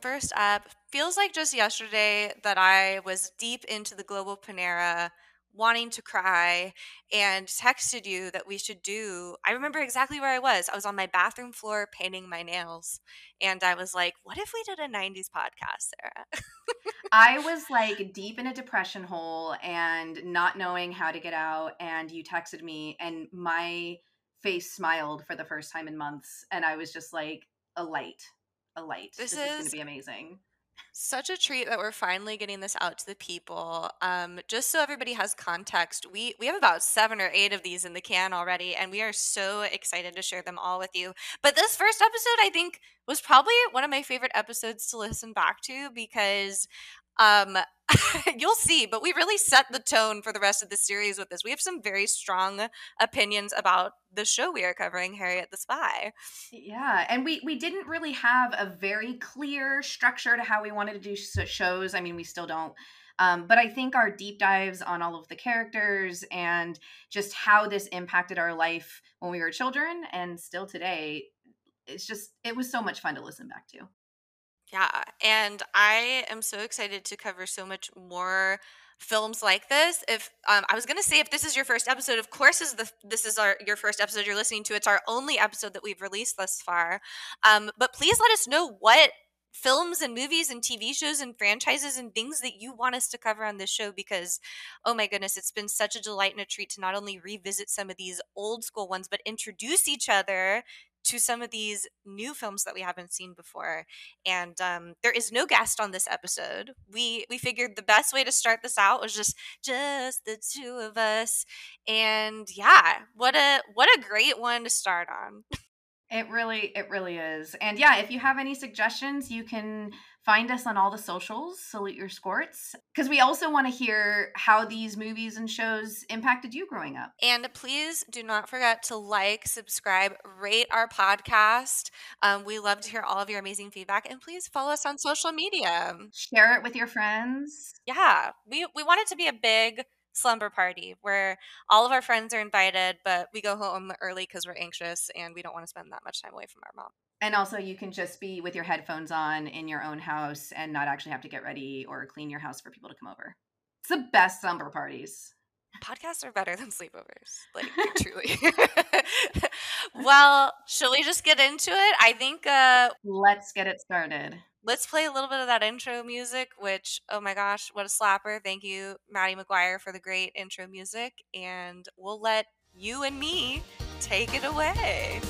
First up, feels like just yesterday that I was deep into the global pandemic wanting to cry and texted you that we should do. I remember exactly where I was. I was on my bathroom floor painting my nails. And I was like, what if we did a 90s podcast, Sarah? I was like deep in a depression hole and not knowing how to get out. And you texted me, and my face smiled for the first time in months. And I was just like, a light, light. This, this is, is going to be amazing such a treat that we're finally getting this out to the people. Um, just so everybody has context, we we have about seven or eight of these in the can already, and we are so excited to share them all with you. But this first episode, I think, was probably one of my favorite episodes to listen back to because um, you'll see, but we really set the tone for the rest of the series with this. We have some very strong opinions about the show we are covering, Harriet the Spy. Yeah, and we we didn't really have a very clear structure to how we wanted to do shows. I mean, we still don't. Um, but I think our deep dives on all of the characters and just how this impacted our life when we were children and still today, it's just it was so much fun to listen back to. Yeah, and I am so excited to cover so much more films like this. If um, I was going to say, if this is your first episode, of course, is the this is our your first episode you're listening to. It's our only episode that we've released thus far. Um, but please let us know what films and movies and TV shows and franchises and things that you want us to cover on this show because oh my goodness it's been such a delight and a treat to not only revisit some of these old school ones but introduce each other to some of these new films that we haven't seen before. And um, there is no guest on this episode. We we figured the best way to start this out was just just the two of us. And yeah, what a what a great one to start on. It really, it really is. And yeah, if you have any suggestions, you can find us on all the socials, Salute Your Skorts, because we also want to hear how these movies and shows impacted you growing up. And please do not forget to like, subscribe, rate our podcast. Um, we love to hear all of your amazing feedback. And please follow us on social media. Share it with your friends. Yeah, we, we want it to be a big slumber party where all of our friends are invited, but we go home early because we're anxious and we don't want to spend that much time away from our mom. And also, you can just be with your headphones on in your own house and not actually have to get ready or clean your house for people to come over. It's the best slumber parties. Podcasts are better than sleepovers, like truly. well, shall we just get into it? I think. uh Let's get it started let's play a little bit of that intro music, which, oh my gosh, what a slapper. Thank you, Maddie McGuire, for the great intro music. And we'll let you and me take it away.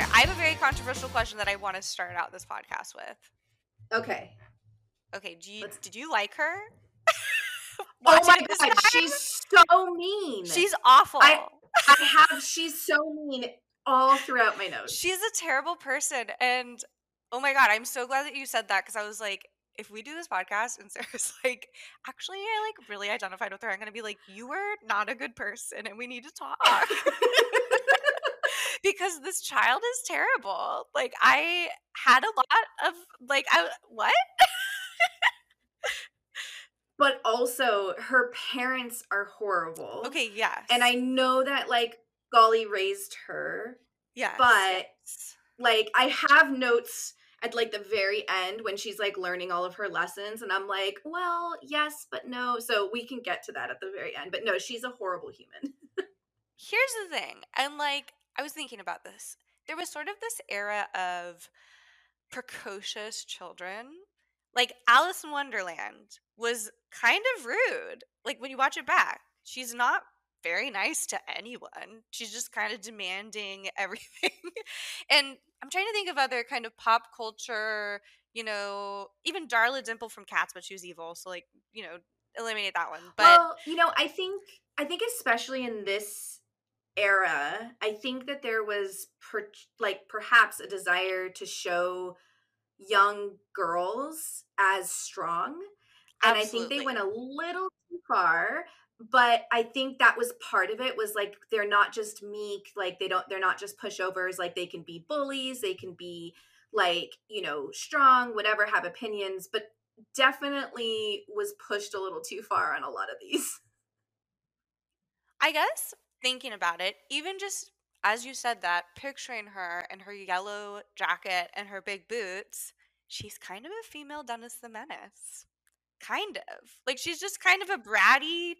I have a very controversial question that I want to start out this podcast with. Okay. Okay, you, did you like her? oh my god, she's so mean. She's awful. I, I have. She's so mean all throughout my notes. She's a terrible person, and oh my god, I'm so glad that you said that because I was like, if we do this podcast and Sarah's like, actually, I like really identified with her, I'm gonna be like, you were not a good person, and we need to talk. because this child is terrible. Like I had a lot of like I what? but also her parents are horrible. Okay, yeah. And I know that like Golly raised her. Yeah. But like I have notes at like the very end when she's like learning all of her lessons and I'm like, well, yes, but no. So we can get to that at the very end. But no, she's a horrible human. Here's the thing. And like I was thinking about this. There was sort of this era of precocious children like Alice in Wonderland was kind of rude. Like when you watch it back, she's not very nice to anyone. She's just kind of demanding everything. and I'm trying to think of other kind of pop culture, you know, even Darla Dimple from Cats, but she was evil. So like, you know, eliminate that one. But well, you know, I think I think especially in this era, I think that there was per, like perhaps a desire to show young girls as strong. And Absolutely. I think they went a little too far, but I think that was part of it was like they're not just meek, like they don't they're not just pushovers, like they can be bullies, they can be like, you know, strong, whatever, have opinions, but definitely was pushed a little too far on a lot of these. I guess thinking about it, even just as you said that, picturing her in her yellow jacket and her big boots, she's kind of a female Dennis the Menace. Kind of. Like she's just kind of a bratty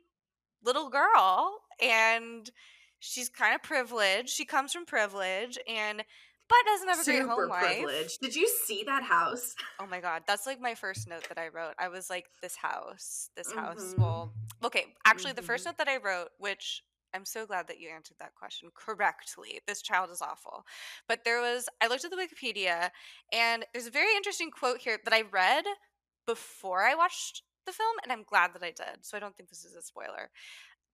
little girl and she's kind of privileged. She comes from privilege and but doesn't have a Super great home life. Did you see that house? Oh my god, that's like my first note that I wrote. I was like, this house, this mm-hmm. house. Well, okay, actually, mm-hmm. the first mm-hmm. note that I wrote, which I'm so glad that you answered that question correctly. This child is awful. But there was, I looked at the Wikipedia, and there's a very interesting quote here that I read before I watched the film, and I'm glad that I did. So I don't think this is a spoiler.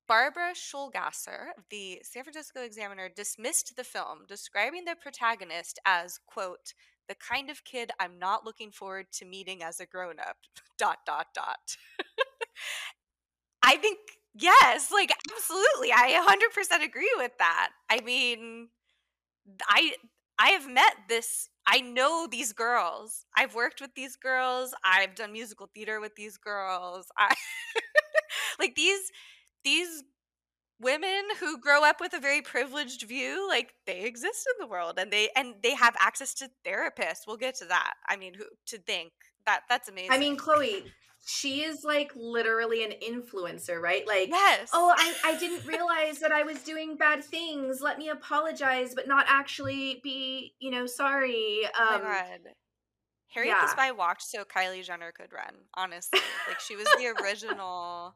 Barbara Shulgasser of the San Francisco Examiner dismissed the film, describing the protagonist as, quote, the kind of kid I'm not looking forward to meeting as a grown up. dot, dot, dot. I think, yes, like, absolutely. I 100% agree with that. I mean, I. I have met this I know these girls. I've worked with these girls. I've done musical theater with these girls. I like these these women who grow up with a very privileged view like they exist in the world and they and they have access to therapists we'll get to that i mean who to think that that's amazing i mean chloe she is like literally an influencer right like yes oh i i didn't realize that i was doing bad things let me apologize but not actually be you know sorry um oh my um, god harriet yeah. the spy walked so kylie jenner could run honestly like she was the original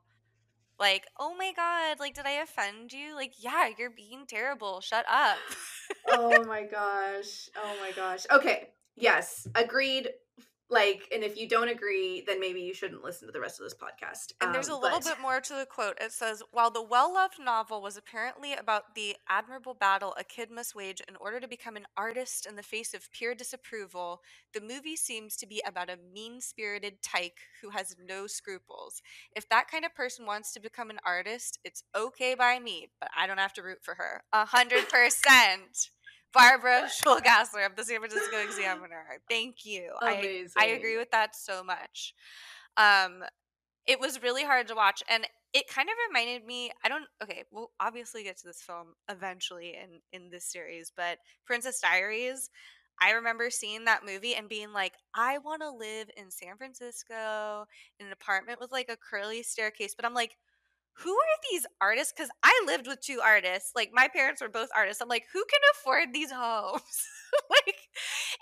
like, oh my God, like, did I offend you? Like, yeah, you're being terrible. Shut up. oh my gosh. Oh my gosh. Okay. Yes. Agreed like and if you don't agree then maybe you shouldn't listen to the rest of this podcast and um, there's a little bit more to the quote. It says while the well-loved novel was apparently about the admirable battle a kid must wage in order to become an artist in the face of peer disapproval the movie seems to be about a mean-spirited tyke who has no scruples. If that kind of person wants to become an artist it's okay by me but i don't have to root for her. A hundred percent Barbara Shulgasser of the San Francisco Examiner. Thank you. Amazing. I, I agree with that so much. Um, it was really hard to watch, and it kind of reminded me. I don't. Okay, we'll obviously get to this film eventually in in this series, but Princess Diaries. I remember seeing that movie and being like, I want to live in San Francisco in an apartment with like a curly staircase. But I'm like, who are these artists? Because I lived with two artists. Like my parents were both artists. I'm like, who can afford these homes? like,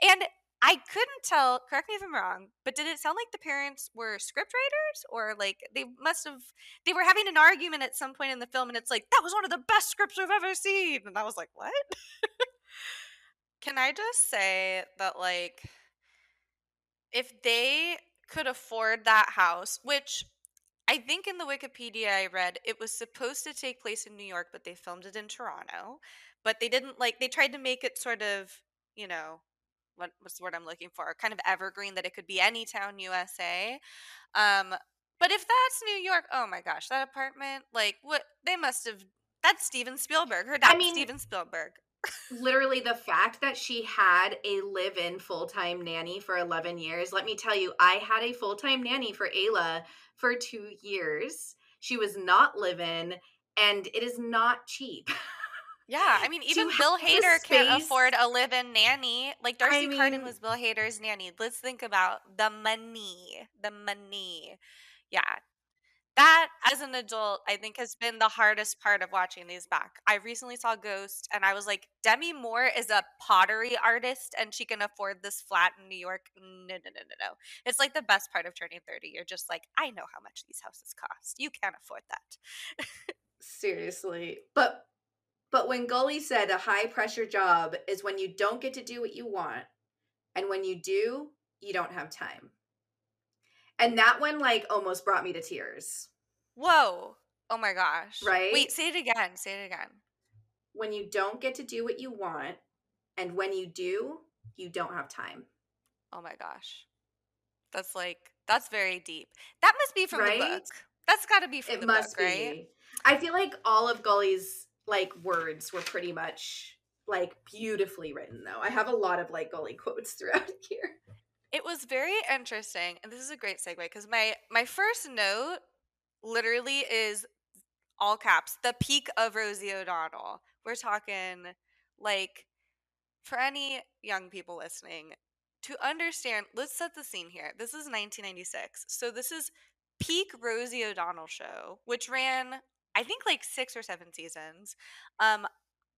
and I couldn't tell. Correct me if I'm wrong, but did it sound like the parents were scriptwriters, or like they must have? They were having an argument at some point in the film, and it's like that was one of the best scripts I've ever seen, and I was like, what? can I just say that like, if they could afford that house, which I think in the Wikipedia I read it was supposed to take place in New York, but they filmed it in Toronto. But they didn't like they tried to make it sort of, you know, what what's the word I'm looking for? Kind of evergreen that it could be any town USA. Um, but if that's New York, oh my gosh, that apartment, like what they must have that's Steven Spielberg. Her dad's I mean, Steven Spielberg literally the fact that she had a live-in full-time nanny for 11 years let me tell you i had a full-time nanny for ayla for two years. She was not live-in and it is not cheap. Yeah i mean even bill hader can't afford a live-in nanny. Like darcy I mean, carden was bill hader's nanny. Let's think about the money the money. Yeah that as an adult i think has been the hardest part of watching these back. I recently saw ghost and i was like demi moore is a pottery artist and she can afford this flat in new york. No no no no no. It's like the best part of turning 30 you're just like i know how much these houses cost. You can't afford that. Seriously. But but when golly said a high pressure job is when you don't get to do what you want and when you do you don't have time and that one like almost brought me to tears. Whoa. Oh my gosh. Right? Wait, say it again. Say it again. When you don't get to do what you want, and when you do, you don't have time. Oh my gosh. That's like that's very deep. That must be from right? the book. That's got to be from it the must book, be. right? I feel like all of Golly's like words were pretty much like beautifully written though. I have a lot of like Golly quotes throughout here it was very interesting, and this is a great segue because my my first note literally is all caps the peak of Rosie O'Donnell. We're talking like for any young people listening to understand. Let's set the scene here. This is 1996, so this is peak Rosie O'Donnell show, which ran I think like six or seven seasons. Um,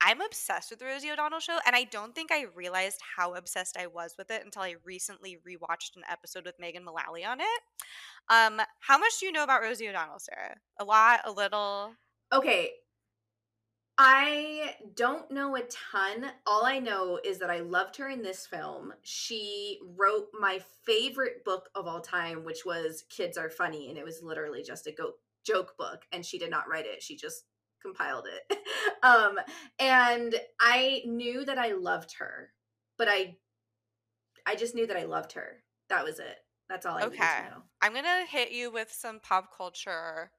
I'm obsessed with the Rosie O'Donnell show, and I don't think I realized how obsessed I was with it until I recently rewatched an episode with Megan Mullally on it. Um, how much do you know about Rosie O'Donnell, Sarah? A lot, a little? Okay. I don't know a ton. All I know is that I loved her in this film. She wrote my favorite book of all time, which was Kids Are Funny, and it was literally just a go- joke book, and she did not write it. She just compiled it. um, and I knew that I loved her, but I I just knew that I loved her. That was it. That's all I knew. okay. needed to know. I'm gonna hit you with some pop culture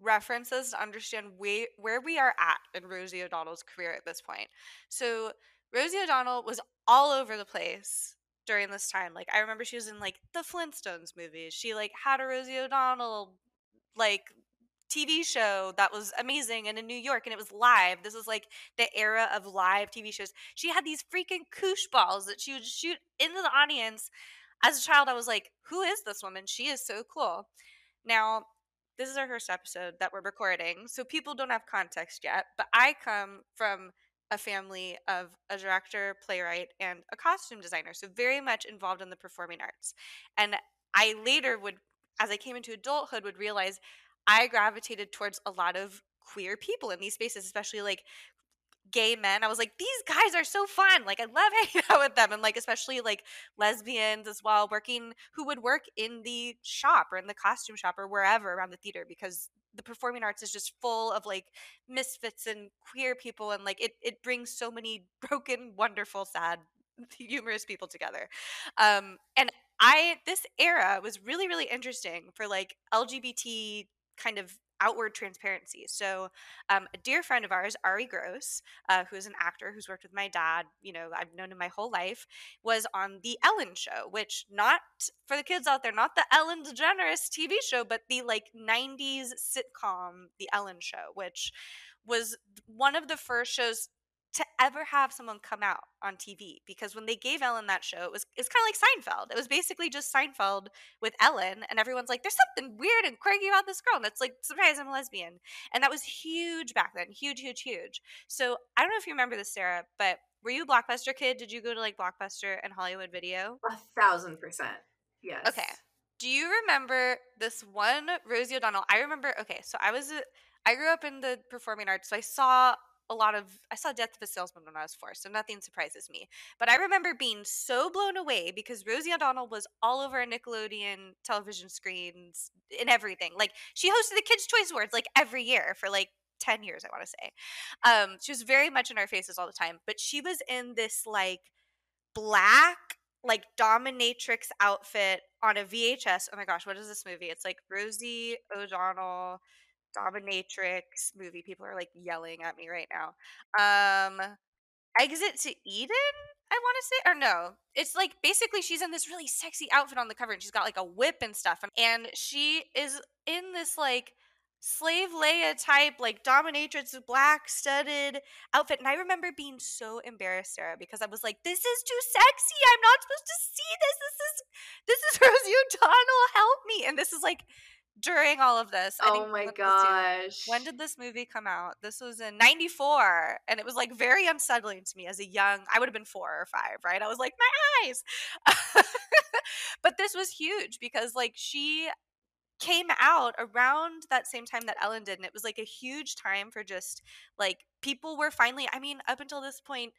references to understand we, where we are at in Rosie O'Donnell's career at this point. So Rosie O'Donnell was all over the place during this time. Like I remember she was in like the Flintstones movies. She like had a Rosie O'Donnell like TV show that was amazing and in New York and it was live. This was like the era of live TV shows. She had these freaking koosh balls that she would shoot into the audience. As a child, I was like, who is this woman? She is so cool. Now, this is our first episode that we're recording, so people don't have context yet, but I come from a family of a director, playwright, and a costume designer, so very much involved in the performing arts. And I later would, as I came into adulthood, would realize I gravitated towards a lot of queer people in these spaces, especially like gay men. I was like, these guys are so fun. Like, I love hanging out with them. And like, especially like lesbians as well, working who would work in the shop or in the costume shop or wherever around the theater because the performing arts is just full of like misfits and queer people. And like, it, it brings so many broken, wonderful, sad, humorous people together. Um, and I, this era was really, really interesting for like LGBT kind of outward transparency. So, um, a dear friend of ours, Arye Gross, uh, who is an actor who's worked with my dad, you know, I've known him my whole life, was on The Ellen Show, which, not for the kids out there, not the Ellen DeGeneres TV show, but the like 90s sitcom, The Ellen Show, which was one of the first shows to ever have someone come out on TV because when they gave Ellen that show, it was it's kind of like Seinfeld. It was basically just Seinfeld with Ellen, and everyone's like, "There's something weird and quirky about this girl," and it's like, "Surprise, I'm a lesbian," and that was huge back then, huge, huge, huge. So I don't know if you remember this, Sarah, but were you a Blockbuster kid? Did you go to like Blockbuster and Hollywood Video? A thousand percent, yes. Okay. Do you remember this one Rosie O'Donnell? I remember. Okay, so I was a, I grew up in the performing arts, so I saw a lot of I saw Death of a Salesman when I was four, so nothing surprises me. But I remember being so blown away because Rosie O'Donnell was all over Nickelodeon television screens and everything. Like she hosted the Kids' Choice Awards like every year for like 10 years, I want to say. Um, she was very much in our faces all the time, but she was in this like black like dominatrix outfit on a VHS. Oh my gosh, what is this movie? It's like Rosie O'Donnell dominatrix movie. People are like yelling at me right now. Um, Exit to Eden, I want to say, or no, it's like basically she's in this really sexy outfit on the cover, and she's got like a whip and stuff, and, she is in this like slave Leia type, like dominatrix black studded outfit. And I remember being so embarrassed, Sarah, because I was like, this is too sexy. I'm not supposed to see this. This is this is Rosie O'Donnell. Help me. And this is like during all of this. oh my gosh. When did this movie come out? This was in 94 and it was like very unsettling to me as a young I would have been 4 or 5, right? I was like my eyes. but this was huge because like she came out around that same time that Ellen did and it was like a huge time for just like people were finally I mean up until this point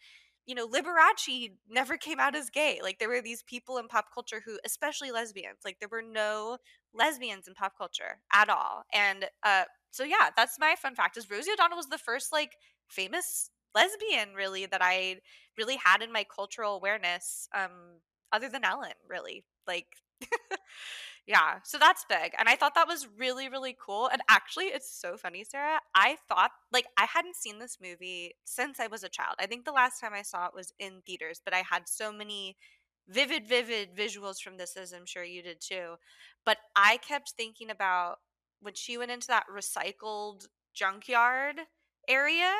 you know, Liberace never came out as gay. Like there were these people in pop culture who, especially lesbians, like there were no lesbians in pop culture at all. And uh, so yeah, that's my fun fact. Is Rosie O'Donnell was the first like famous lesbian really that I really had in my cultural awareness, um, other than Ellen, really. Like Yeah, so that's big. And I thought that was really, really cool. And actually, it's so funny, Sarah. I thought, like, I hadn't seen this movie since I was a child. I think the last time I saw it was in theaters, but I had so many vivid, vivid visuals from this, as I'm sure you did too. But I kept thinking about when she went into that recycled junkyard area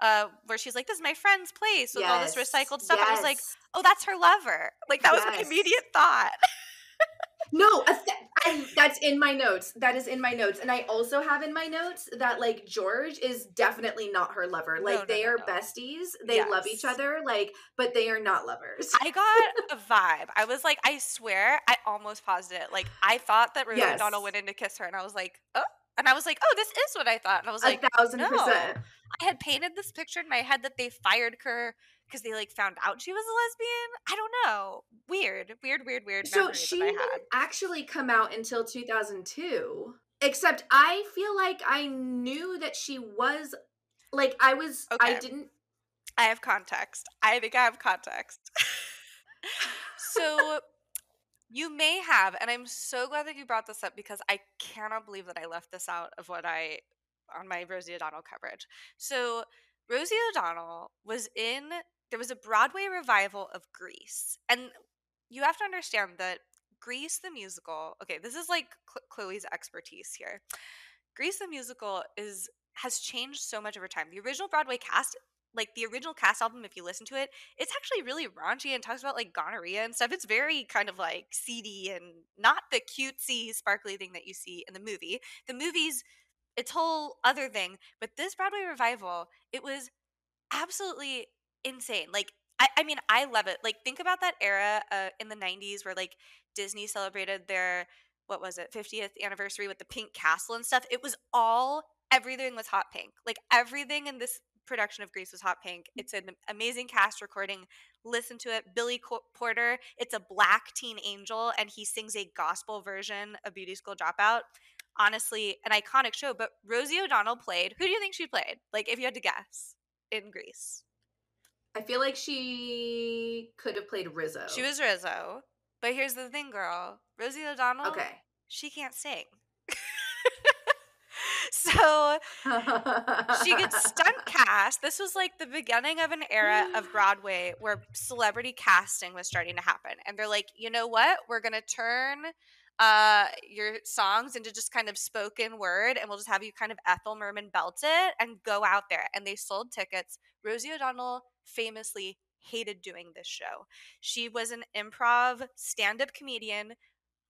uh, where she's like, "This is my friend's place with yes. all this recycled stuff." Yes. I was like, "Oh, that's her lover." Like that yes. was an immediate thought. No, I, that's in my notes. That is in my notes, and I also have in my notes that like George is definitely not her lover. Like no, no, they no, are besties. They yes. love each other. Like, but they are not lovers. I got a vibe. I was like, I swear, I almost paused it. Like I thought that Rosie yes. O'Donnell went in to kiss her, and I was like, oh. And I was like, "Oh, this is what I thought." And I was like, "A thousand no. percent." I had painted this picture in my head that they fired her because they like found out she was a lesbian. I don't know. Weird, weird, weird, weird. So she didn't actually come out until 2002. Except I feel like I knew that she was like I was. Okay. I didn't. I have context. I think I have context. so you may have, and I'm so glad that you brought this up because I cannot believe that I left this out of what I on my Rosie O'Donnell coverage. So Rosie O'Donnell was in there was a Broadway revival of Grease. And you have to understand that Grease the musical, okay, this is like Chloe's expertise here. Grease the musical is has changed so much over time. The original Broadway cast like the original cast album if you listen to it it's actually really raunchy and talks about like gonorrhea and stuff it's very kind of like seedy and not the cutesy sparkly thing that you see in the movie the movie's its whole other thing but this broadway revival it was absolutely insane. Like I, I mean, I love it. Like think about that era uh, in the '90s where like Disney celebrated their what was it 50th anniversary with the pink castle and stuff. It was all everything was hot pink. Like everything in this production of Grease was hot pink. Mm. It's an amazing cast recording. Listen to it. Billy Porter, it's a black teen angel, and he sings a gospel version of Beauty School Dropout. Honestly, an iconic show. But Rosie O'Donnell played. Who do you think she played? Like, if you had to guess in Grease. I feel like she could have played Rizzo. She was Rizzo. But here's the thing, girl. Rosie O'Donnell. Okay. She can't sing. so she gets stunt cast. This was like the beginning of an era of Broadway where celebrity casting was starting to happen. And they're like, you know what? We're going to turn uh your songs into just kind of spoken word and we'll just have you kind of Ethel Merman belt it and go out there. And they sold tickets. Rosie O'Donnell famously hated doing this show. She was an improv stand up comedian.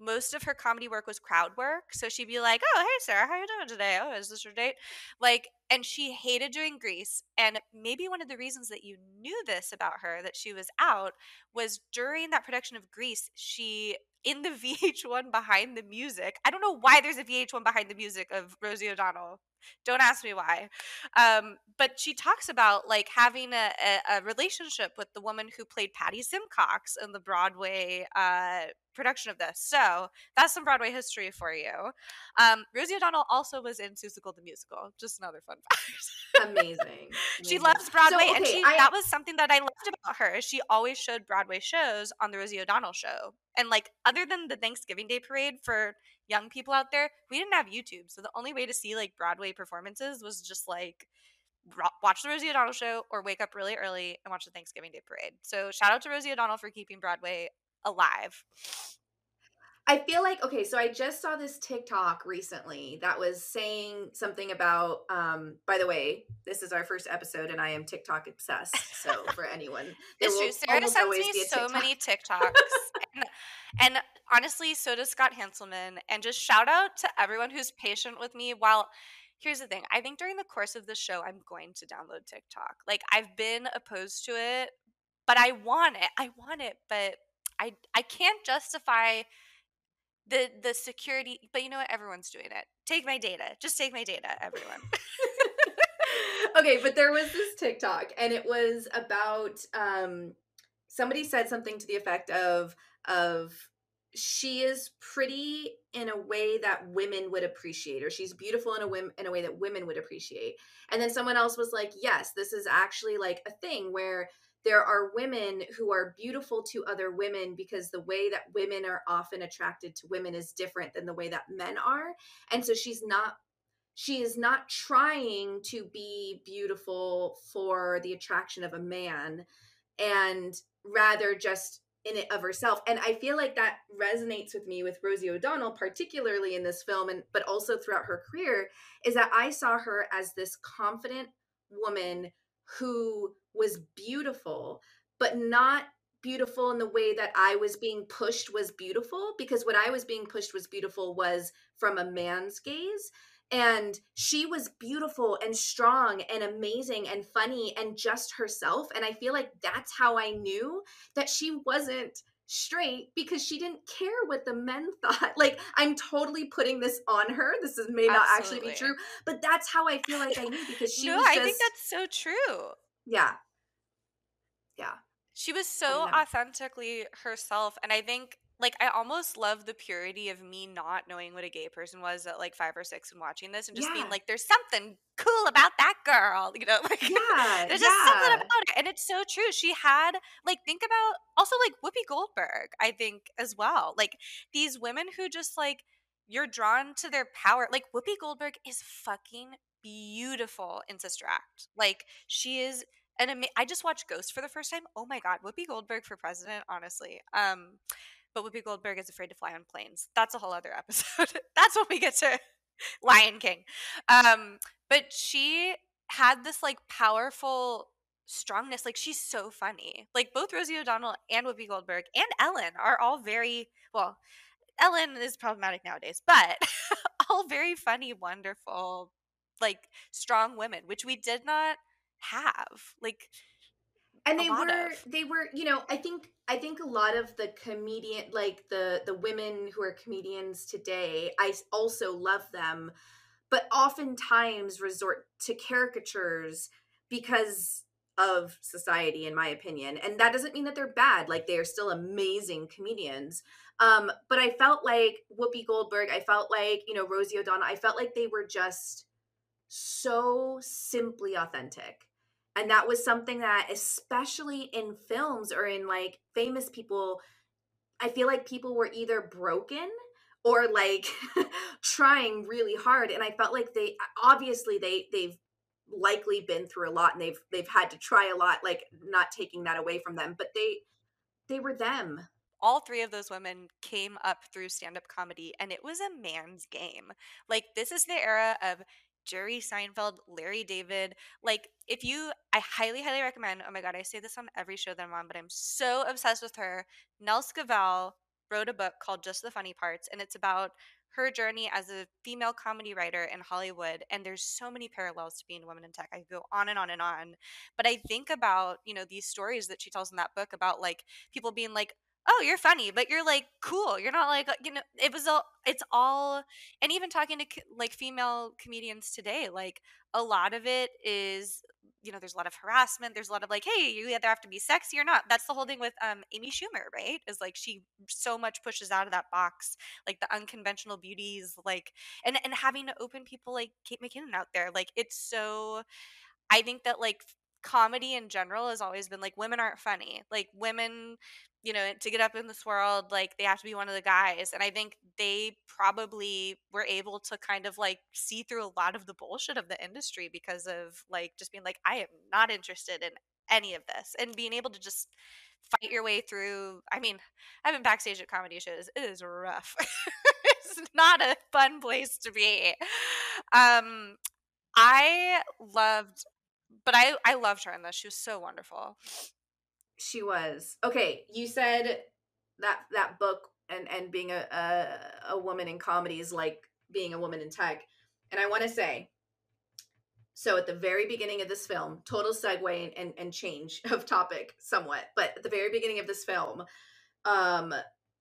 Most of her comedy work was crowd work. So she'd be like, Oh, hey, Sarah, how you doing today? Oh, is this your date? Like, and she hated doing Grease. And maybe one of the reasons that you knew this about her, that she was out, was during that production of Grease, she in the VH1 behind the music. I don't know why there's a VH1 behind the music of Rosie O'Donnell. Don't ask me why. Um, but she talks about like having a, a, a, relationship with the woman who played Patty Simcox in the Broadway uh, production of this. So that's some Broadway history for you. Um, Rosie O'Donnell also was in Seussical the Musical. Just another fun fact. Amazing. Amazing. she loves Broadway, so, okay, and she I, that was something that I loved about her. She always showed Broadway shows on the Rosie O'Donnell show, and like other than the Thanksgiving Day parade for young people out there, we didn't have YouTube, so the only way to see like Broadway performances was just like watch the Rosie O'Donnell show or wake up really early and watch the Thanksgiving Day parade. So shout out to Rosie O'Donnell for keeping Broadway alive. I feel like okay, so I just saw this TikTok recently that was saying something about um by the way, this is our first episode and I am TikTok obsessed. So for anyone, it's true. Sarah sends me so many TikToks. and, and honestly, so does Scott Hanselman. And just shout out to everyone who's patient with me while here's the thing. I think during the course of the show I'm going to download TikTok. Like I've been opposed to it, but I want it. I want it, but I I can't justify the the security but you know what everyone's doing it take my data just take my data everyone okay but there was this tiktok and it was about um somebody said something to the effect of of she is pretty in a way that women would appreciate or she's beautiful in a whim, in a way that women would appreciate. And then someone else was like yes this is actually like a thing where there are women who are beautiful to other women because the way that women are often attracted to women is different than the way that men are. And so she's not she is not trying to be beautiful for the attraction of a man and rather just in it of herself. And i feel like that resonates with me with rosie o'donnell particularly in this film and but also throughout her career is that i saw her as this confident woman who was beautiful but not beautiful in the way that I was being pushed was beautiful because what I was being pushed was beautiful was from a man's gaze and she was beautiful and strong and amazing and funny and just herself and I feel like that's how I knew that she wasn't straight because she didn't care what the men thought. Like I'm totally putting this on her. This is may not actually be true, but that's how I feel like I knew because she no, was just, I think that's so true. Yeah. Yeah. She was so authentically herself. And I think, like, I almost love the purity of me not knowing what a gay person was at like five or six and watching this and just yeah. being like, there's something cool about that girl. You know, like, yeah, there's just yeah. something about it. And it's so true. She had, like, think about also like Whoopi Goldberg, I think, as well. Like, these women who just like, you're drawn to their power. Like, Whoopi Goldberg is fucking beautiful in Sister Act. Like, she is and ama- I just watched Ghost for the first time. Oh my god, Whoopi Goldberg for president, honestly. Um, but Whoopi Goldberg is afraid to fly on planes. That's a whole other episode. That's when we get to Lion King. Um, but she had this like powerful strongness. Like she's so funny. Like both Rosie O'Donnell and Whoopi Goldberg and Ellen are all very well. Ellen is problematic nowadays, but all very funny, wonderful, like strong women, which we did not have like and they were of. they were you know i think i think a lot of the comedian like the the women who are comedians today i also love them but oftentimes resort to caricatures because of society in my opinion and that doesn't mean that they're bad like they are still amazing comedians um but i felt like whoopi goldberg i felt like you know rosie o'donnell i felt like they were just so simply authentic and that was something that especially in films or in like famous people i feel like people were either broken or like trying really hard and i felt like they obviously they they've likely been through a lot and they've they've had to try a lot like not taking that away from them but they they were them all three of those women came up through stand up comedy and it was a man's game. Like, this is the era of Jerry Seinfeld, Larry David. Like, if you, I highly, highly recommend. Oh my God, I say this on every show that I'm on, but I'm so obsessed with her. Nell Scovell wrote a book called Just the Funny Parts, and it's about her journey as a female comedy writer in Hollywood. And there's so many parallels to being a woman in tech. I could go on and on and on. But I think about, you know, these stories that she tells in that book about like people being like, oh you're funny but you're like cool. You're not like you know it was all it's all and even talking to like female comedians today like a lot of it is you know there's a lot of harassment there's a lot of like hey you either have to be sexy or not. That's the whole thing with um amy schumer right? Is like she so much pushes out of that box like the unconventional beauties like and and having to open people like kate mckinnon out there like it's so i think that like comedy in general has always been like women aren't funny like women you know, to get up in this world, like they have to be one of the guys. And I think they probably were able to kind of like see through a lot of the bullshit of the industry because of like just being like, I am not interested in any of this and being able to just fight your way through. I mean, I've been backstage at comedy shows, it is rough. it's not a fun place to be. Um, I loved, but I, I loved her in this. She was so wonderful. She was. Okay, you said that that book and and being a a, a woman in comedy is like being a woman in tech. And I want to say so at the very beginning of this film, total segue and, and change of topic somewhat, but at the very beginning of this film, um,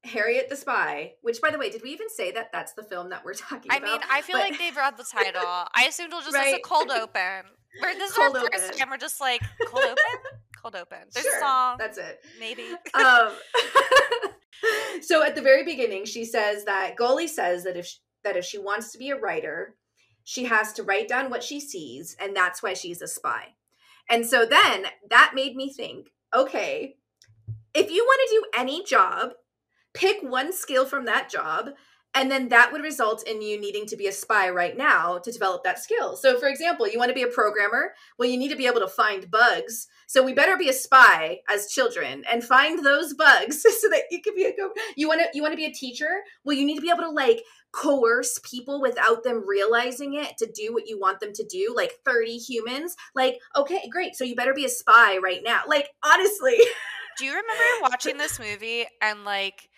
Harriet the Spy, which by the way, did we even say that that's the film that we're talking I about? I mean, I feel but... like they've read the title. I assumed it'll just right? as a cold open. Where this is our first time, we're just like cold open cold open. There's sure, a song. That's it. Maybe. um, so at the very beginning, she says that Golly says that if she, that if she wants to be a writer, she has to write down what she sees, and that's why she's a spy. And so then that made me think, okay, if you want to do any job, pick one skill from that job and then that would result in you needing to be a spy right now to develop that skill. So, for example, you want to be a programmer. Well, you need to be able to find bugs. So, we better be a spy as children and find those bugs so that you can be a go. You want to you want to be a teacher. Well, you need to be able to like coerce people without them realizing it to do what you want them to do. Like thirty humans. Like, okay, great. So you better be a spy right now. Like, honestly. Do you remember watching this movie and like?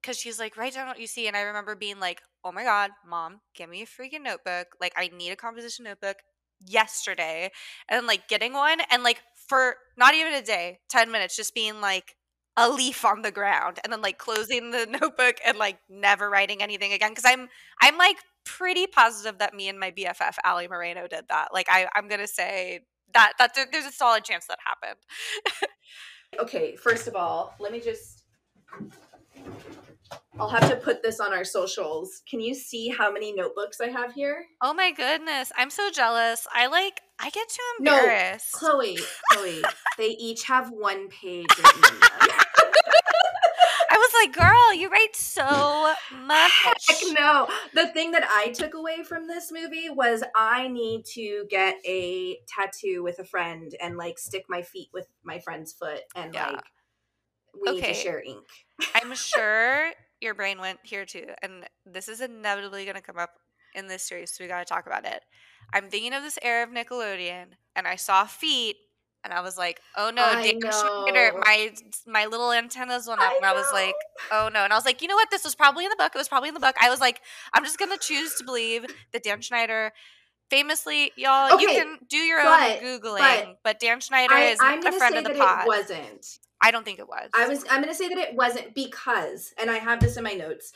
Because she's like, write down what you see. And I remember being like, oh my God, mom, give me a freaking notebook. Like, I need a composition notebook yesterday. And like getting one and like for not even a day, 10 minutes, just being like a leaf on the ground and then like closing the notebook and like never writing anything again. Cause I'm, I'm like pretty positive that me and my BFF, Ali Moreno, did that. Like, I, I'm going to say that, that there, there's a solid chance that happened. okay, first of all, let me just I'll have to put this on our socials. Can you see how many notebooks I have here? Oh my goodness. I'm so jealous. I like I get too embarrassed. No, Chloe, Chloe, they each have one page written in them. I was like, girl, you write so much. Heck no. The thing that I took away from this movie was I need to get a tattoo with a friend and like stick my feet with my friend's foot and yeah. like we okay. need to share ink. I'm sure your brain went here too, and this is inevitably going to come up in this series, so we got to talk about it. I'm thinking of this era of Nickelodeon, and I saw feet, and I was like, "Oh no, Dan Schneider!" My my little antennas went up, I and I was like, "Oh no!" And I was like, "You know what? This was probably in the book. It was probably in the book." I was like, "I'm just gonna choose to believe that Dan Schneider." Famously, y'all, okay, you can do your but, own googling, but, but Dan Schneider I, is I'm a friend of the pod. It wasn't. I don't think it was. I was I'm going to say that it wasn't because and I have this in my notes.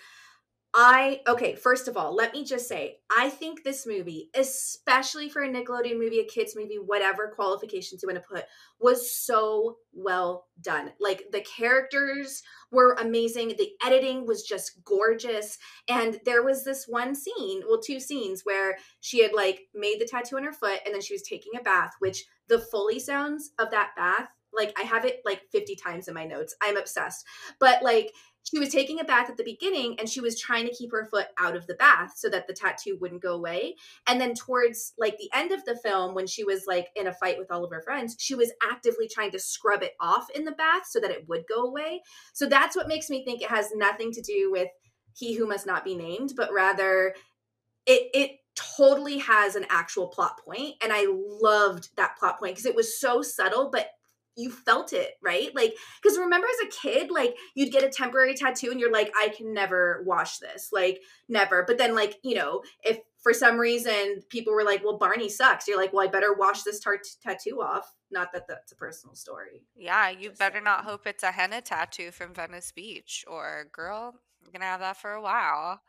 I okay, first of all, let me just say, I think this movie, especially for a Nickelodeon movie, a kids movie, whatever qualifications you want to put, was so well done. Like the characters were amazing, the editing was just gorgeous, and there was this one scene, well two scenes where she had like made the tattoo on her foot and then she was taking a bath, which the Foley sounds of that bath like I have it like 50 times in my notes. I'm obsessed. But like she was taking a bath at the beginning and she was trying to keep her foot out of the bath so that the tattoo wouldn't go away. And then towards like the end of the film when she was like in a fight with all of her friends, she was actively trying to scrub it off in the bath so that it would go away. So that's what makes me think it has nothing to do with he who must not be named, but rather it it totally has an actual plot point and i loved that plot point because it was so subtle but you felt it, right? Like, because remember as a kid, like you'd get a temporary tattoo and you're like, I can never wash this, like, never. But then, like, you know, if for some reason people were like, well, Barney sucks, you're like, well, I better wash this tar- tattoo off. Not that that's a personal story. Yeah, you Just better saying. not hope it's a henna tattoo from Venice Beach or, girl, I'm gonna have that for a while.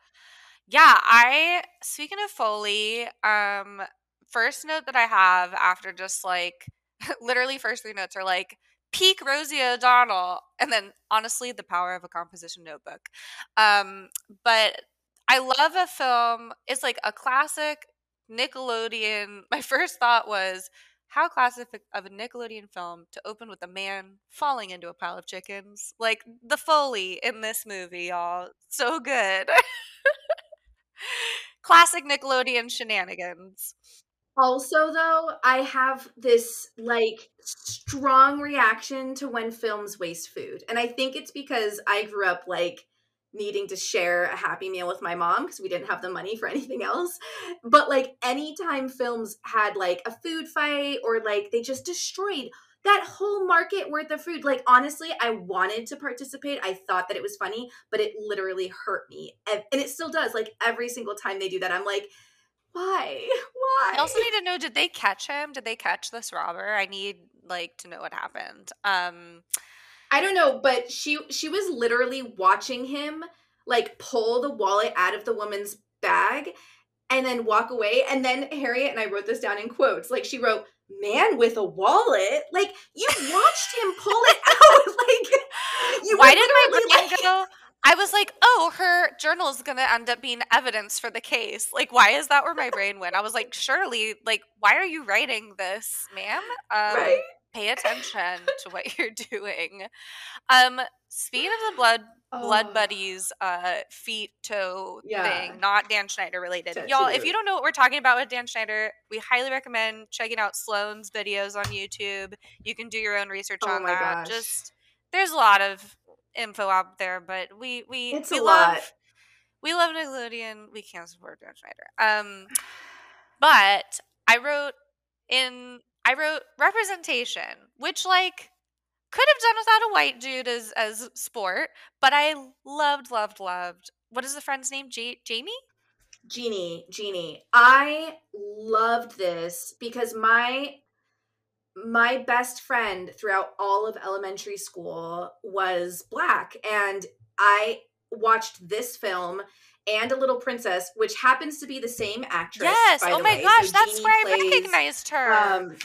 Yeah, I, speaking of Foley, um, first note that I have after just like, literally first three notes are like peak Rosie O'Donnell, and then honestly, the power of a composition notebook. Um, but I love a film. It's like a classic Nickelodeon. My first thought was how classic of a Nickelodeon film to open with a man falling into a pile of chickens. Like the Foley in this movie, y'all. So good. classic Nickelodeon shenanigans. Also, though, I have this like strong reaction to when films waste food. And I think it's because I grew up like needing to share a happy meal with my mom because we didn't have the money for anything else. But like anytime films had like a food fight or like they just destroyed that whole market worth of food. Like honestly, I wanted to participate. I thought that it was funny, but it literally hurt me. And it still does. Like every single time they do that, I'm like, why? Why? I also need to know did they catch him? Did they catch this robber? I need like to know what happened. Um I don't know, but she she was literally watching him like pull the wallet out of the woman's bag and then walk away and then Harriet and I wrote this down in quotes. Like she wrote man with a wallet. Like you watched him pull it out. like you Why did my brain like, go I was like, oh, her journal is going to end up being evidence for the case. Like, why is that where my brain went? I was like, surely, like, why are you writing this, ma'am? Um, right. pay attention to what you're doing. Um, speaking of the blood blood Oh. buddies uh feet toe Yeah. thing not dan schneider related Tattoo. y'all if you don't know what we're talking about with dan schneider we highly recommend checking out sloane's videos on youtube you can do your own research Oh on that gosh. just there's a lot of info out there but we we It's we a love lot. we love nickelodeon we can't support dan schneider um but i wrote in i wrote representation which like could have done without a white dude as as sport but i loved loved loved what is the friend's name ja- jamie Jeannie, Jeannie. I loved this because my my best friend throughout all of elementary school was black and I watched this film and A Little Princess, which happens to be the same actress. yes oh my way. gosh So that's Jeannie where i recognized her Um,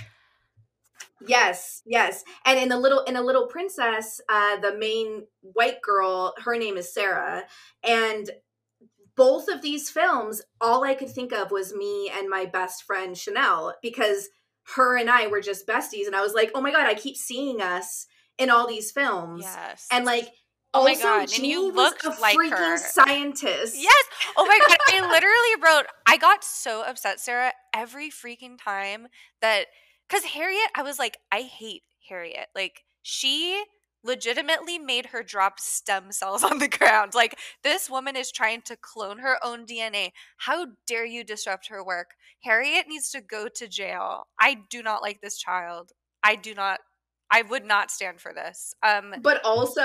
yes, yes, and in the little in a Little Princess, uh, the main white girl, her name is Sarah, and both of these films, all I could think of was me and my best friend Chanel because her and I were just besties, and I was like, oh my god, I keep seeing us in all these films, yes and like. Oh my also, God, and Jeannie you looked a like freaking her. scientist. Yes. Oh my god. I literally wrote. I got so upset, Sarah, every freaking time that because Harriet, I was like, I hate Harriet. Like she legitimately made her drop stem cells on the ground. Like this woman is trying to clone her own DNA. How dare you disrupt her work? Harriet needs to go to jail. I do not like this child. I do not. I would not stand for this. Um, But also,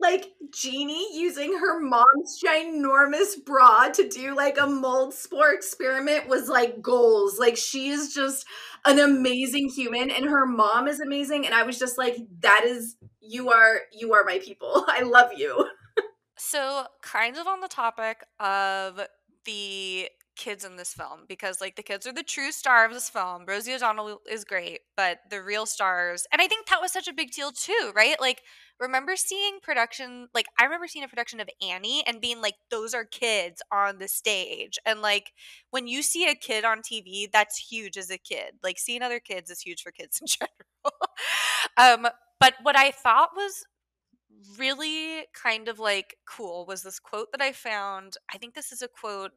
like Jeannie using her mom's ginormous bra to do like a mold spore experiment was like goals. Like she is just an amazing human and her mom is amazing. And I was just like, that is you are you are my people. I love you. So, kind of on the topic of the kids in this film, because like the kids are the true star of this film. Rosie O'Donnell is great, but the real stars, and I think that was such a big deal too, right? Like, remember seeing production, like, I remember seeing a production of Annie and being like, those are kids on the stage. And like, when you see a kid on TV, that's huge as a kid. Like, seeing other kids is huge for kids in general. um, but what I thought was really kind of like cool was this quote that I found. I think this is a quote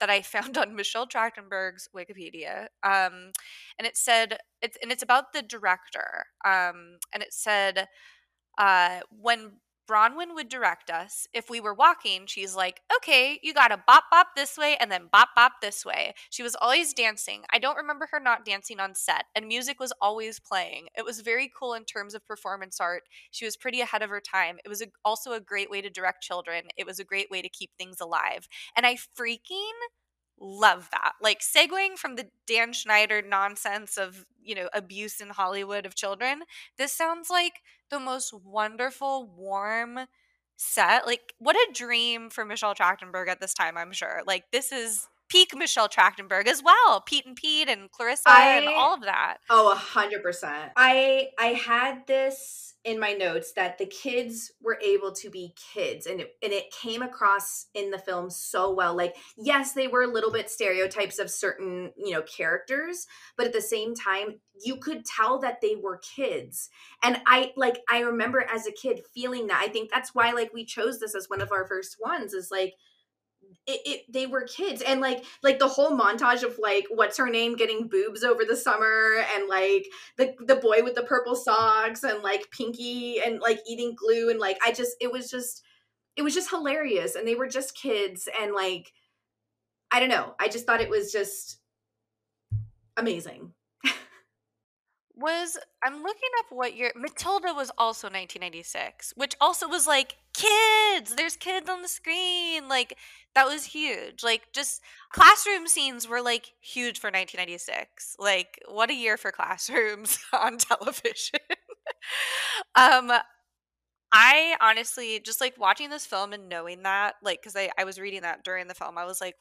that I found on Michelle Trachtenberg's Wikipedia. Um, and it said it's and it's about the director. Um, and it said uh, when Bronwen would direct us, if we were walking, she's like, okay, you gotta bop bop this way and then bop bop this way. She was always dancing. I don't remember her not dancing on set, and music was always playing. It was very cool in terms of performance art. She was pretty ahead of her time. It was a, also a great way to direct children. It was a great way to keep things alive. And I freaking love that. Like segueing from the Dan Schneider nonsense of, you know, abuse in Hollywood of children, this sounds like the most wonderful, warm set. Like, what a dream for Michelle Trachtenberg at this time, I'm sure. Like, this is peak Michelle Trachtenberg as well. Pete and Pete and Clarissa and all of that. Oh, a hundred percent. I I had this in my notes that the kids were able to be kids, and it, and it came across in the film so well. Like, yes, they were a little bit stereotypes of certain you know characters, but at the same time, you could tell that they were kids. And I like I remember as a kid feeling that. I think that's why like we chose this as one of our first ones. Is like it, it they were kids. And like like the whole montage of like what's her name getting boobs over the summer and like the the boy with the purple socks and like pinky and like eating glue and like i just it was just it was just hilarious. And they were just kids. And like i don't know. I just thought it was just amazing. Was I'm looking up what year Matilda was also 1996, which also was like kids. There's kids on the screen. Like that was huge. Like just classroom scenes were like huge for 1996. Like what a year for classrooms on television. um I honestly just like watching this film and knowing that, like, because I, I was reading that during the film, I was like,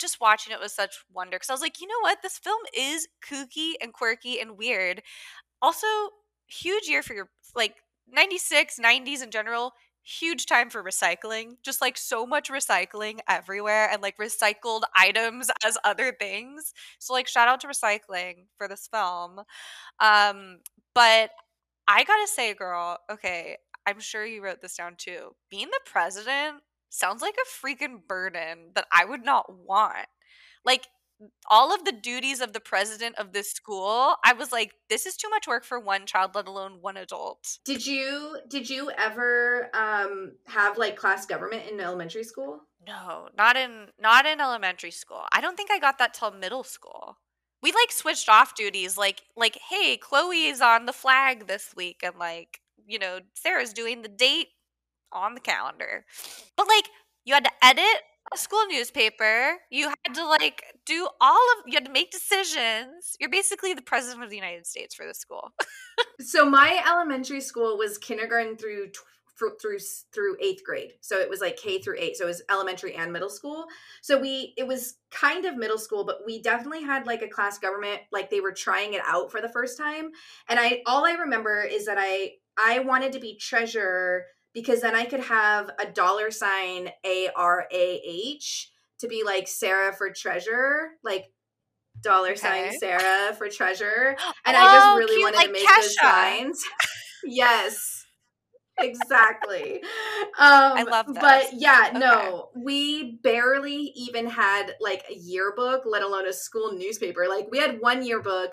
just watching it was such wonder. Because I was like, you know what? This film is kooky and quirky and weird. Also, huge year for your, like, 96, 90s in general, huge time for recycling. Just like so much recycling everywhere and like recycled items as other things. So like shout out to recycling for this film. Um but I got to say girl, okay, I'm sure you wrote this down too. Being the president sounds like a freaking burden that I would not want. Like all of the duties of the president of this school i was like this is too much work for one child let alone one adult. Did you did you ever um have like class government in elementary school? No not in not in elementary school. I don't think i got that till middle school. We like switched off duties like like hey chloe is on the flag this week and like you know sarah's doing the date on the calendar. But like you had to edit a school newspaper. You had to like do all of you had to make decisions. You're basically the president of the United States for the school. so my elementary school was kindergarten through through through eighth grade so it was like k through eight so it was elementary and middle school so we it was kind of middle school but we definitely had like a class government like they were trying it out for the first time and i all i remember is that i i wanted to be treasurer because then I could have a dollar sign A R A H to be like Sarah for treasure, like dollar okay. sign Sarah for treasure. And oh, I just oh, really cute, wanted like to make Kesha. those signs. yes. Exactly. Um, I love that. But yeah, okay. no, we barely even had like a yearbook, let alone a school newspaper. Like we had one yearbook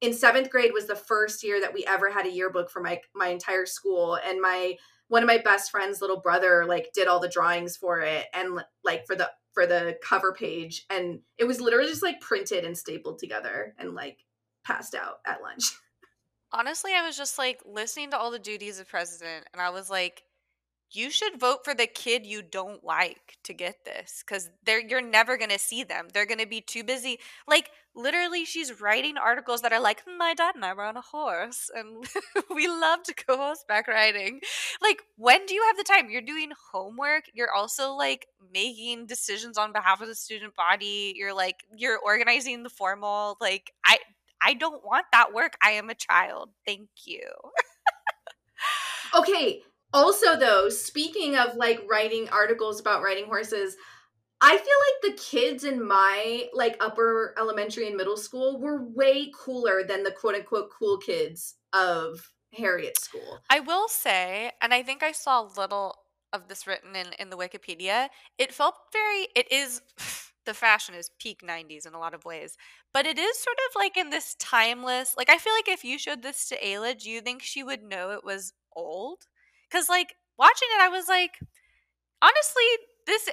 in seventh grade was the first year that we ever had a yearbook for my my entire school and my one of my best friends little brother like did all the drawings for it and like for the for the cover page and it was literally just like printed and stapled together and like passed out at lunch. Honestly i was just like listening to all the duties of president and i was like you should vote for the kid you don't like to get this because they're you're never gonna see them. They're gonna be too busy. Like literally, she's writing articles that are like, "My dad and I were on a horse, and we love to go horseback riding." Like, when do you have the time? You're doing homework. You're also like making decisions on behalf of the student body. You're like you're organizing the formal. Like, I I don't want that work. I am a child. Thank you. okay also, though, speaking of like writing articles about riding horses, I feel like the kids in my like upper elementary and middle school were way cooler than the quote unquote cool kids of Harriet School. I will say, and I think I saw a little of this written in in the Wikipedia. It felt very. It is. the fashion is peak 90s in a lot of ways but it is sort of like in this timeless like i feel like if you showed this to ayla do you think she would know it was old because, like, watching it, I was like, honestly, this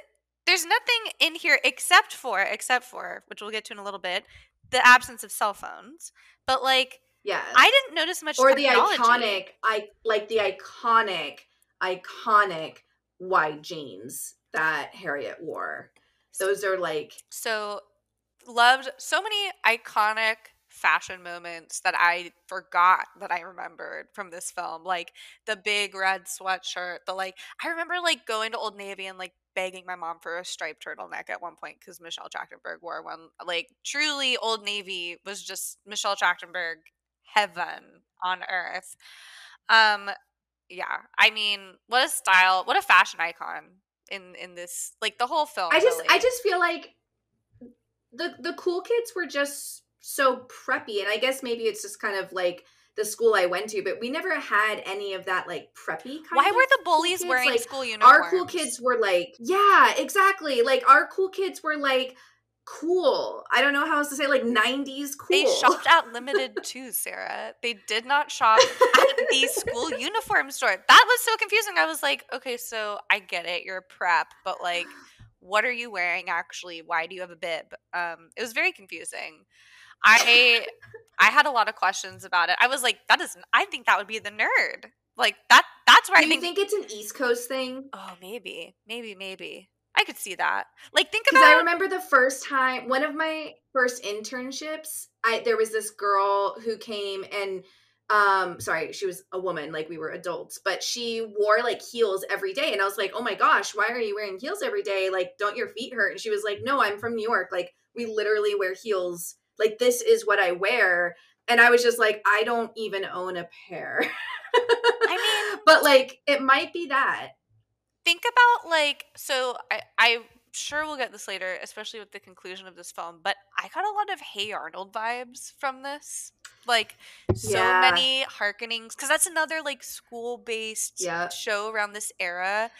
there's nothing in here except for except for which we'll get to in a little bit the absence of cell phones but like yeah i didn't notice much or technology. the iconic i like the iconic iconic wide jeans that harriet wore those are like so loved so many iconic fashion moments that I forgot that I remembered from this film. Like the big red sweatshirt, the like I remember like going to Old Navy and like begging my mom for a striped turtleneck at one point because Michelle Trachtenberg wore one. Like truly Old Navy was just Michelle Trachtenberg heaven on earth. Um yeah, I mean, what a style, what a fashion icon in in this like the whole film. I just really. I just feel like the the cool kids were just so preppy and i guess maybe it's just kind of like the school I went to, but we never had any of that like preppy kind Why were the bullies cool wearing like, school uniforms? Our cool kids were like, yeah, exactly. Like our cool kids were like cool. I don't know how else to say like 90s cool. They shopped at Limited too, Sarah. They did not shop at the school uniform store. That was so confusing. I was like, okay, so I get it. You're a prep, but like what are you wearing actually? Why do you have a bib? Um it was very confusing. I I had a lot of questions about it. I was like, that is I think that would be the nerd. Like that that's where Do I think think it's an East Coast thing? Oh, maybe. Maybe, maybe. I could see that. Like think about Because I remember the first time one of my first internships, I there was this girl who came and um sorry she was a woman like we were adults but she wore like heels every day and i was like oh my gosh why are you wearing heels every day like don't your feet hurt and she was like no i'm from new york like we literally wear heels like this is what I wear. And I was just like, I don't even own a pair. I mean, but like it might be that. think about like so I I sure we'll get this later, especially with the conclusion of this film, but I got a lot of Hey Arnold vibes from this. Like so Yeah. many harkenings because that's another like school based Yeah. show around this era.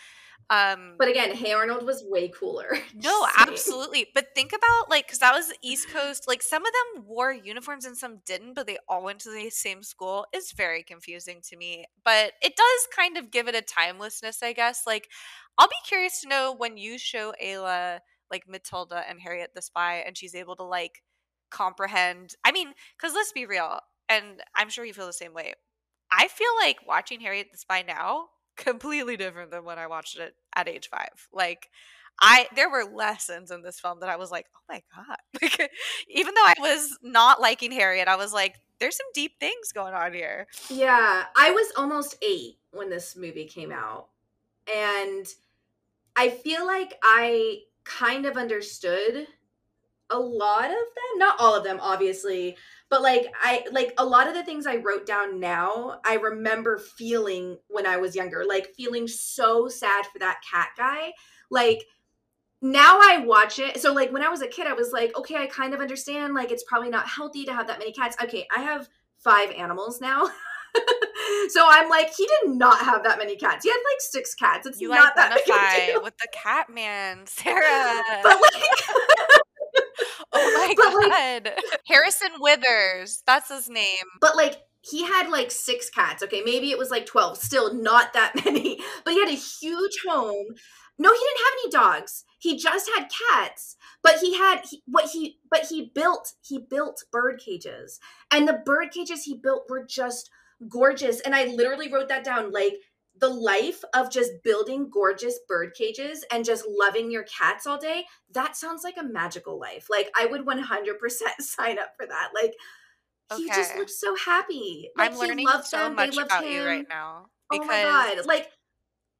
Um But again, Hey Arnold was way cooler. no, absolutely. But think about like because that was the East Coast. Like some of them wore uniforms and some didn't, but they all went to the same school. It's very confusing to me. But it does kind of give it a timelessness, I guess. Like I'll be curious to know when you show Ayla like Matilda and Harriet the Spy, and she's able to like comprehend. I mean, because let's be real, and I'm sure you feel the same way. I feel like watching Harriet the Spy now completely different than when I watched it at age five. Like I there were lessons in this film that I was like, oh my god. Like even though I was not liking Harriet, I was like, there's some deep things going on here. Yeah, I was almost eight when this movie came out. And I feel like I kind of understood a lot of them. Not all of them, obviously. But like I like a lot of the things I wrote down now, I remember feeling when I was younger, like feeling so sad for that cat guy. Like now I watch it. So like when I was a kid, I was like, okay, I kind of understand. Like it's probably not healthy to have that many cats. Okay, I have five animals now. so I'm like, he did not have that many cats. He had like six cats. It's You not that big a deal. with the cat man, Sarah. But like, oh my but, like- god. Harrison Withers. That's his name. but like he had like six cats. Okay, maybe it was like twelve. Still not that many. But he had a huge home. No, he didn't have any dogs. He just had cats. But he had he, what he but he built he built bird cages, and the bird cages he built were just gorgeous. And I literally wrote that down like the life of just building gorgeous bird cages and just loving your cats all day that sounds like a magical life like i would 100% sign up for that like he just Okay. looked so happy like, I'm learning so them, much about him. you right now. oh Because my god like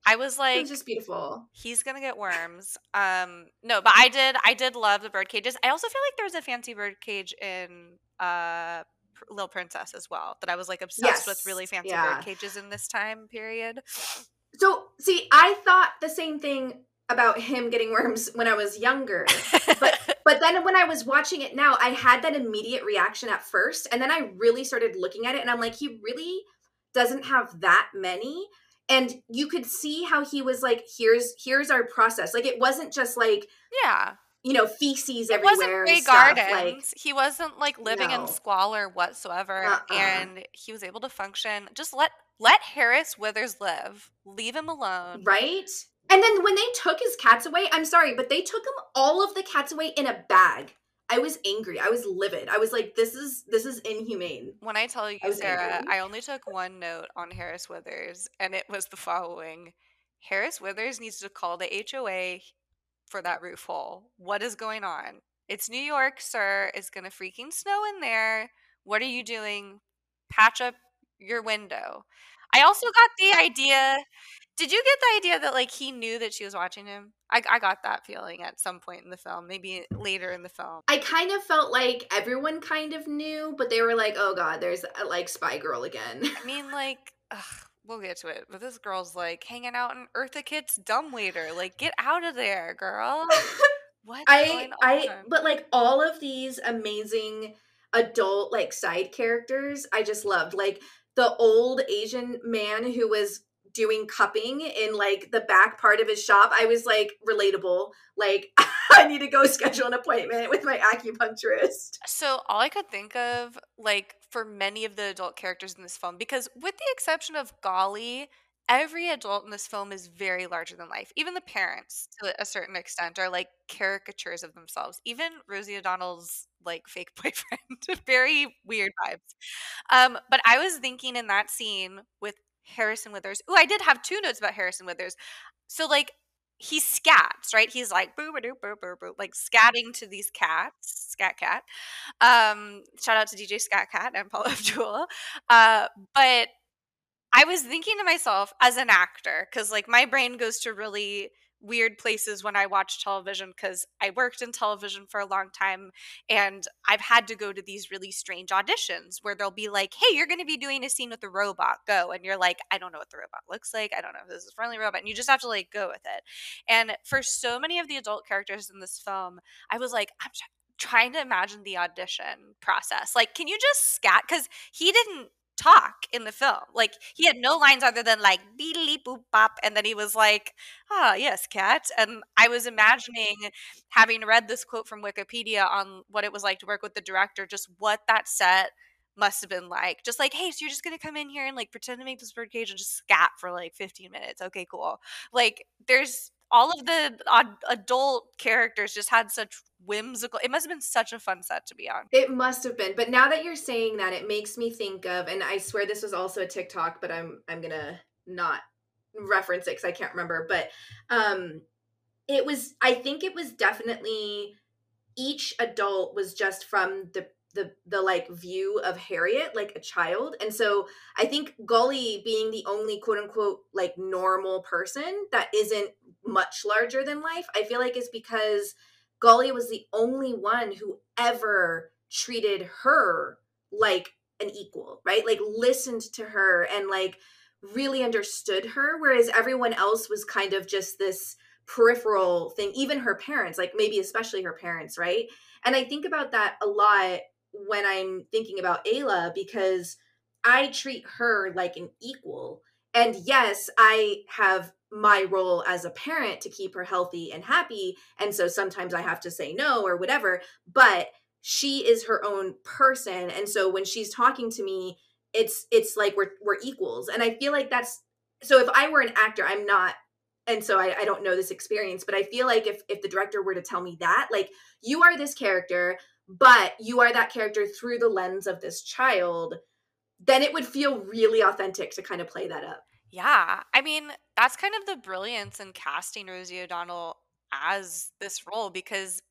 I was like was just beautiful he's gonna get worms. Um, no, but I did. I did love the bird cages. I also feel like there was a fancy bird cage in uh, Little Princess as well that I was like obsessed with. Really fancy yeah. bird cages in this time period. so see i thought the same thing about him getting worms when i was younger But But then when I was watching it now, I had that immediate reaction at first. And then I really started looking at it and I'm like, he really doesn't have that many. And you could see how he was like, here's here's our process. Like it wasn't just like, yeah, you know, feces it wasn't everywhere. Grey stuff. Gardens. Like he wasn't like living No. in squalor whatsoever, Uh-uh. and he was able to function. Just let let Harris Withers live. Leave him alone. right? And then when they took his cats away, I'm sorry, but they took him all of the cats away in a bag. I was angry. I was livid. I was like, this is this is inhumane. When I tell you, was Sarah, angry. I only took one note on Harris Withers, and it was the following Harris Withers needs to call the HOA for that roof hole. What is going on? It's New York, sir. It's going to freaking snow in there. What are you doing? Patch up your window. I also got the idea. Did you get the idea that like he knew that she was watching him? I, I got that feeling at some point in the film, maybe later in the film. I kind of felt like everyone kind of knew, but they were like, "Oh God, there's like Spy Girl again." I mean, like, ugh, we'll get to it, but this girl's like hanging out in Eartha Kitt's dumbwaiter. Like, get out of there, girl. What? I, I, but like all of these amazing adult like side characters, I just loved. Like the old Asian man who was doing cupping in like the back part of his shop. I was like relatable. Like I need to go schedule an appointment with my acupuncturist. So all I could think of, like, for many of the adult characters in this film, because with the exception of Golly, every adult in this film is very larger than life. Even the parents, to a certain extent, are like caricatures of themselves. Even Rosie O'Donnell's like fake boyfriend, very weird vibes. Um, but I was thinking in that scene with Harrison Withers. Oh, I did have two notes about Harrison Withers. So like he scats, right? He's like boo boo boo boo boo, like scatting to these cats, scat cat. Um, shout out to DJ Scat Cat and Paula Abdul. Uh, but I was thinking to myself as an actor, because like my brain goes to really weird places when I watch television because I worked in television for a long time and I've had to go to these really strange auditions where they'll be like, hey, you're going to be doing a scene with a robot, go. And you're like, I don't know what the robot looks like. I don't know if this is a friendly robot. And you just have to like go with it. And for so many of the adult characters in this film, I was like, I'm trying to imagine the audition process. Like, can you just scat? Because he didn't talk in the film. Like he had no lines other than like beep boop bop, and then he was like, "Ah, oh, yes, cat." And I was imagining having read this quote from Wikipedia on what it was like to work with the director, just what that set must have been like. Just like, hey, so you're just gonna come in here and like pretend to make this birdcage and just scat for like 15 minutes. Okay, cool. Like there's all of the ad- adult characters just had such whimsical it must have been such a fun set to be on. It must have been but now that you're saying that it makes me think of and i swear this was also a tiktok but i'm i'm gonna not reference it because i can't remember but um it was i think it was definitely each adult was just from the the the like view of Harriet like a child. And so I think Golly being the only quote unquote like normal person that isn't much larger than life, I feel like is because Golly was the only one who ever treated her like an equal, right? Like listened to her and like really understood her whereas everyone else was kind of just this peripheral thing even her parents like maybe especially her parents right and i think about that a lot when I'm thinking about Ayla because I treat her like an equal. And yes, I have my role as a parent to keep her healthy and happy. And so sometimes I have to say no or whatever, but she is her own person. And so when she's talking to me, it's it's like we're we're equals. And I feel like that's so if I were an actor, I'm not and so I, I don't know this experience, but I feel like if if the director were to tell me that, like you are this character, but you are that character through the lens of this child, then it would feel really authentic to kind of play that up. Yeah. I mean, that's kind of the brilliance in casting Rosie O'Donnell as this role because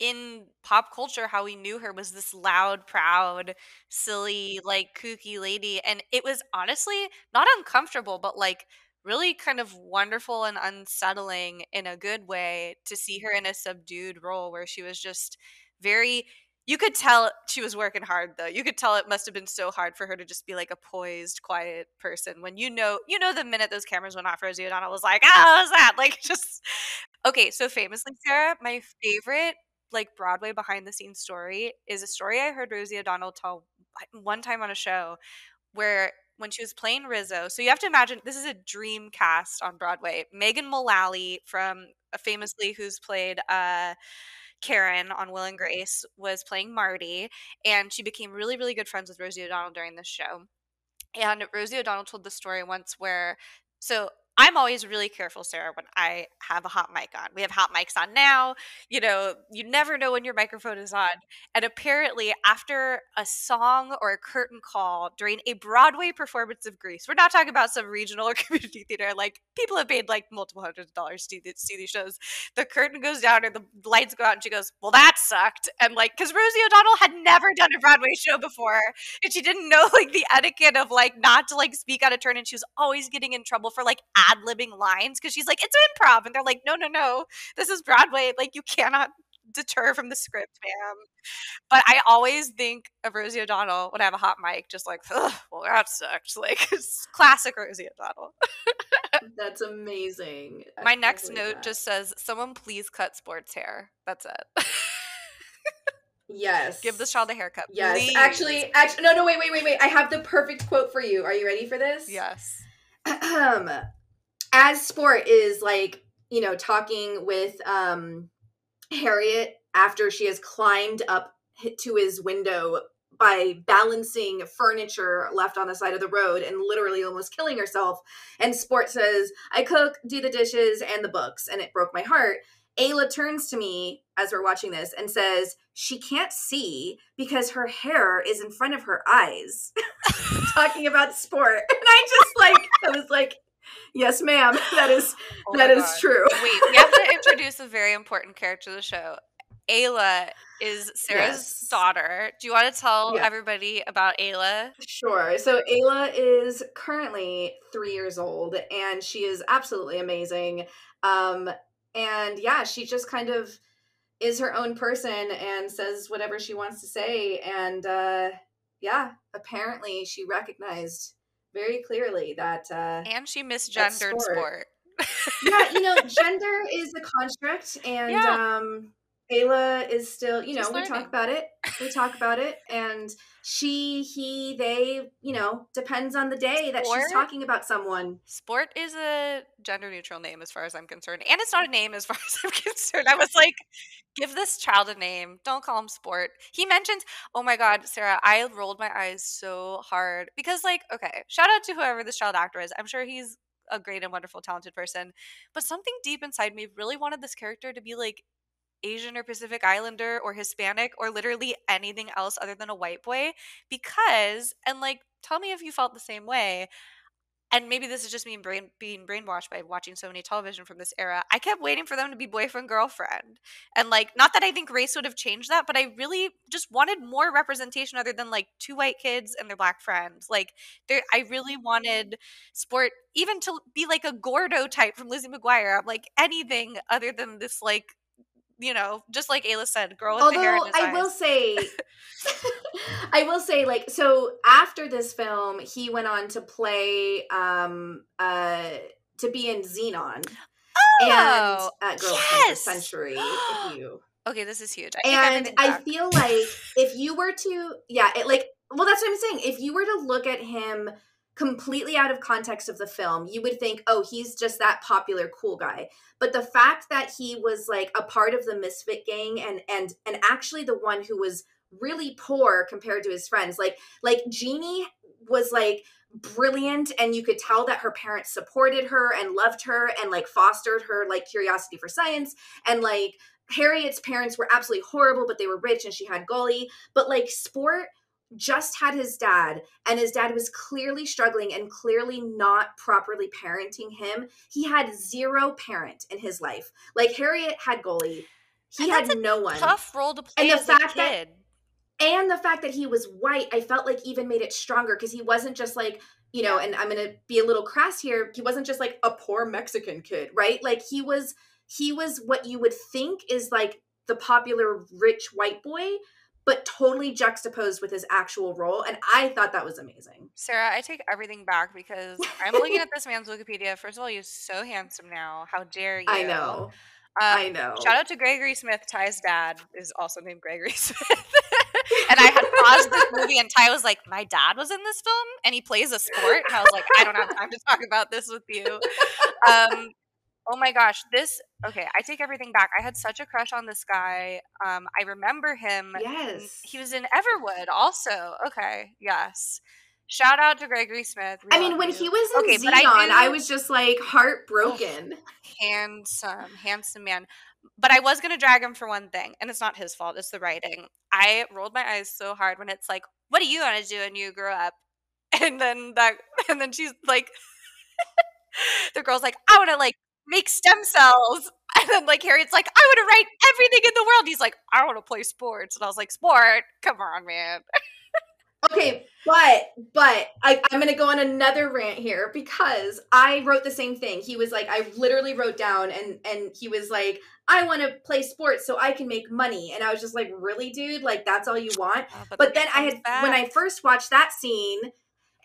in pop culture, how we knew her was this loud, proud, silly, like kooky lady. And it was honestly not uncomfortable, but like really kind of wonderful and unsettling in a good way to see her in a subdued role where she was just very you could tell she was working hard though. You could tell it must have been so hard for her to just be like a poised, quiet person when you know you know the minute those cameras went off, Rosie O'Donnell was like, "Ah, what's that?" Like just okay. So famously, Sarah, my favorite like Broadway behind the scenes story is a story I heard Rosie O'Donnell tell one time on a show where when she was playing Rizzo. So you have to imagine this is a dream cast on Broadway. Megan Mullally from uh, famously who's played uh Karen on Will and mm-hmm. Grace was playing Marty, and she became really, really good friends with Rosie O'Donnell during this show. And Rosie O'Donnell told the story once where, so I'm always really careful, Sarah, when I have a hot mic on. We have hot mics on now. You know, you never know when your microphone is on. And apparently, after a song or a curtain call during a Broadway performance of Grease, we're not talking about some regional or community theater. Like, people have paid like multiple hundreds of dollars to see these shows. The curtain goes down or the lights go out, and she goes, Well, that sucked. And like, because Rosie O'Donnell had never done a Broadway show before, and she didn't know like the etiquette of like not to like speak out of turn. And she was always getting in trouble for like ad libbing lines because she's like, it's improv. And they're like, no, no, no, this is Broadway. Like, you cannot deter from the script, ma'am. But I always think of Rosie O'Donnell when I have a hot mic, just like, well, that sucked. Like, it's classic Rosie O'Donnell. That's amazing. I My next note that. just says, someone please cut sports hair. That's it. Yes. Give this child a haircut. Yes. Please. Actually, actually, no, no, wait, wait, wait, wait. I have the perfect quote for you. Are you ready for this? Yes. As sport is like you know talking with um harriet after she has climbed up to his window by balancing furniture left on the side of the road and literally almost killing herself and sport says i cook do the dishes and the books and it broke my heart. Ayla turns to me as we're watching this and says she can't see because her hair is in front of her eyes. Talking about sport and i just like i was like yes, ma'am. That is oh that is true. Wait, we have to introduce a very important character to the show. Ayla is Sarah's yes. daughter. Do you want to tell yeah. everybody about Ayla? Sure. So Ayla is currently three years old, and she is absolutely amazing. Um, and yeah, she just kind of is her own person and says whatever she wants to say. And uh, yeah, apparently she recognized very clearly that. Uh, and she misgendered sport. sport. yeah, you know, gender is a construct, and yeah. um, Ayla is still, you know, we learning. talk about it. We talk about it, and she, he, they, you know, depends on the day that she's talking about someone. Sport is a gender neutral name as far as I'm concerned, and it's not a name as far as I'm concerned. I was like, give this child a name. Don't call him Sport. He mentions, oh my God, Sarah, I rolled my eyes so hard because, like, okay, shout out to whoever this child actor is. I'm sure he's a great and wonderful, talented person, but something deep inside me really wanted this character to be like Asian or Pacific Islander or Hispanic or literally anything else other than a white boy because, and like, tell me if you felt the same way. And maybe this is just me brain, being brainwashed by watching so many television from this era. I kept waiting for them to be boyfriend girlfriend, and like, not that I think race would have changed that, but I really just wanted more representation other than like two white kids and their black friends. Like, I really wanted sport even to be like a Gordo type from Lizzie McGuire. I'm Like anything other than this like you know, just like Ayla said, girl with Although, the hair I eyes. will say, I will say, like, so after this film, he went on to play, um, uh, to be in Zenon. Oh, and uh, Girl yes! Century. You okay, this is huge. I and I feel like if you were to, yeah, it like, well, that's what I'm saying. If you were to look at him completely out of context of the film, you would think, oh, he's just that popular cool guy. But the fact that he was like a part of the misfit gang and and and actually the one who was really poor compared to his friends, like like Jeannie was like brilliant and you could tell that her parents supported her and loved her and like fostered her like curiosity for science and like Harriet's parents were absolutely horrible but they were rich and she had Golly but like sport just had his dad and his dad was clearly struggling and clearly not properly parenting him. He had zero parent in his life. Like harriet had Golly. He had no one. tough role to play and the fact that and the fact that he was white i felt like even made it stronger because he wasn't just like you know and i'm gonna be a little crass here he wasn't just like a poor mexican kid right? Like he was he was what you would think is like the popular rich white boy but totally juxtaposed with his actual role. And I thought that was amazing. Sarah, I take everything back because I'm looking at this man's Wikipedia. First of all, he's so handsome now. How dare you? I know. Um, I know. Shout out to Gregory Smith. Ty's dad is also named Gregory Smith. and I had paused this movie, and Ty was like, "My dad was in this film, and he plays a sport." And I was like, "I don't have time to talk about this with you." Um, Oh my gosh, this okay, I take everything back. I had such a crush on this guy. Um I remember him. Yes. He was in Everwood also. Okay, yes. Shout out to Gregory Smith. I mean, when you. he was in okay, Zenon, I, I, was just like heartbroken. Oh, handsome, handsome man. But I was gonna drag him for one thing, and it's not his fault. It's the writing. I rolled my eyes so hard when it's like, "What do you want to do when you grow up?" And then that, and then she's like, the girl's like, "I want to like make stem cells. And then like Harriet's like, I want to write everything in the world. He's like, I want to play sports. And I was like, sport? Come on, man. okay, but but I, I'm gonna go on another rant here because I wrote the same thing. He was like, I literally wrote down and and he was like, I want to play sports so I can make money. And I was just like, really, dude? Like that's all you want? Oh, but, but then I had back. when I first watched that scene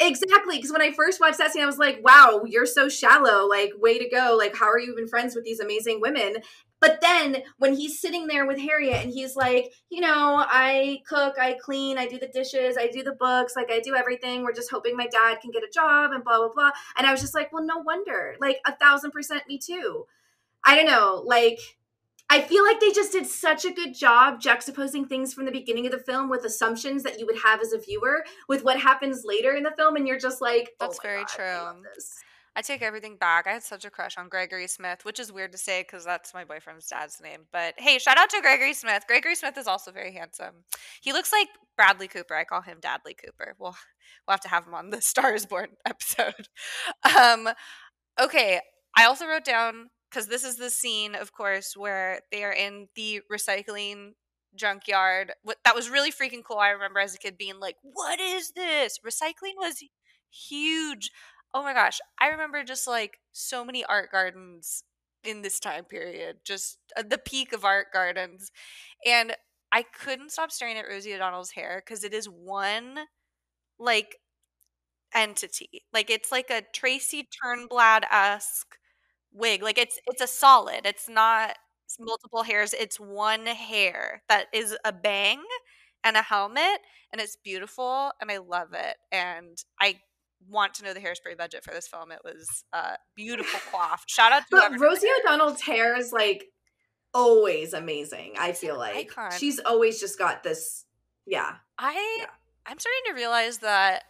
Exactly, because when I first watched that scene, I was like, "Wow, you're so shallow! Like, way to go! Like, how are you even friends with these amazing women?" But then when he's sitting there with Harriet and he's like, "You know, I cook, I clean, I do the dishes, I do the books, like I do everything. We're just hoping my dad can get a job and blah blah blah." And I was just like, "Well, no wonder. Like, a thousand percent me too." I don't know, like I feel like they just did such a good job juxtaposing things from the beginning of the film with assumptions that you would have as a viewer with what happens later in the film, and you're just like, oh "That's very God, true." I, I, take everything back. I had such a crush on Gregory Smith, which is weird to say because that's my boyfriend's dad's name. But hey, shout out to Gregory Smith. Gregory Smith is also very handsome. He looks like Bradley Cooper. I call him Dadley Cooper. We'll we'll have to have him on the Stars Born episode. Um, okay, I also wrote down because this is the scene, of course, where they are in the recycling junkyard. What That was really freaking cool. I remember as a kid being like, "What is this?" Recycling was huge. Oh my gosh, I remember just like so many art gardens in this time period, just uh, the peak of art gardens. And I couldn't stop staring at Rosie O'Donnell's hair because it is one like entity. Like it's like a Tracy Turnblad esque wig. Like it's it's a solid. It's not multiple hairs. It's one hair that is a bang and a helmet, and it's beautiful, and I love it. And I want to know the hairspray budget for this film. It was uh, beautiful coif. Shout out to but Rosie O'Donnell's hair is like always amazing. I feel like icon. she's always just got this. Yeah, I yeah. I'm starting to realize that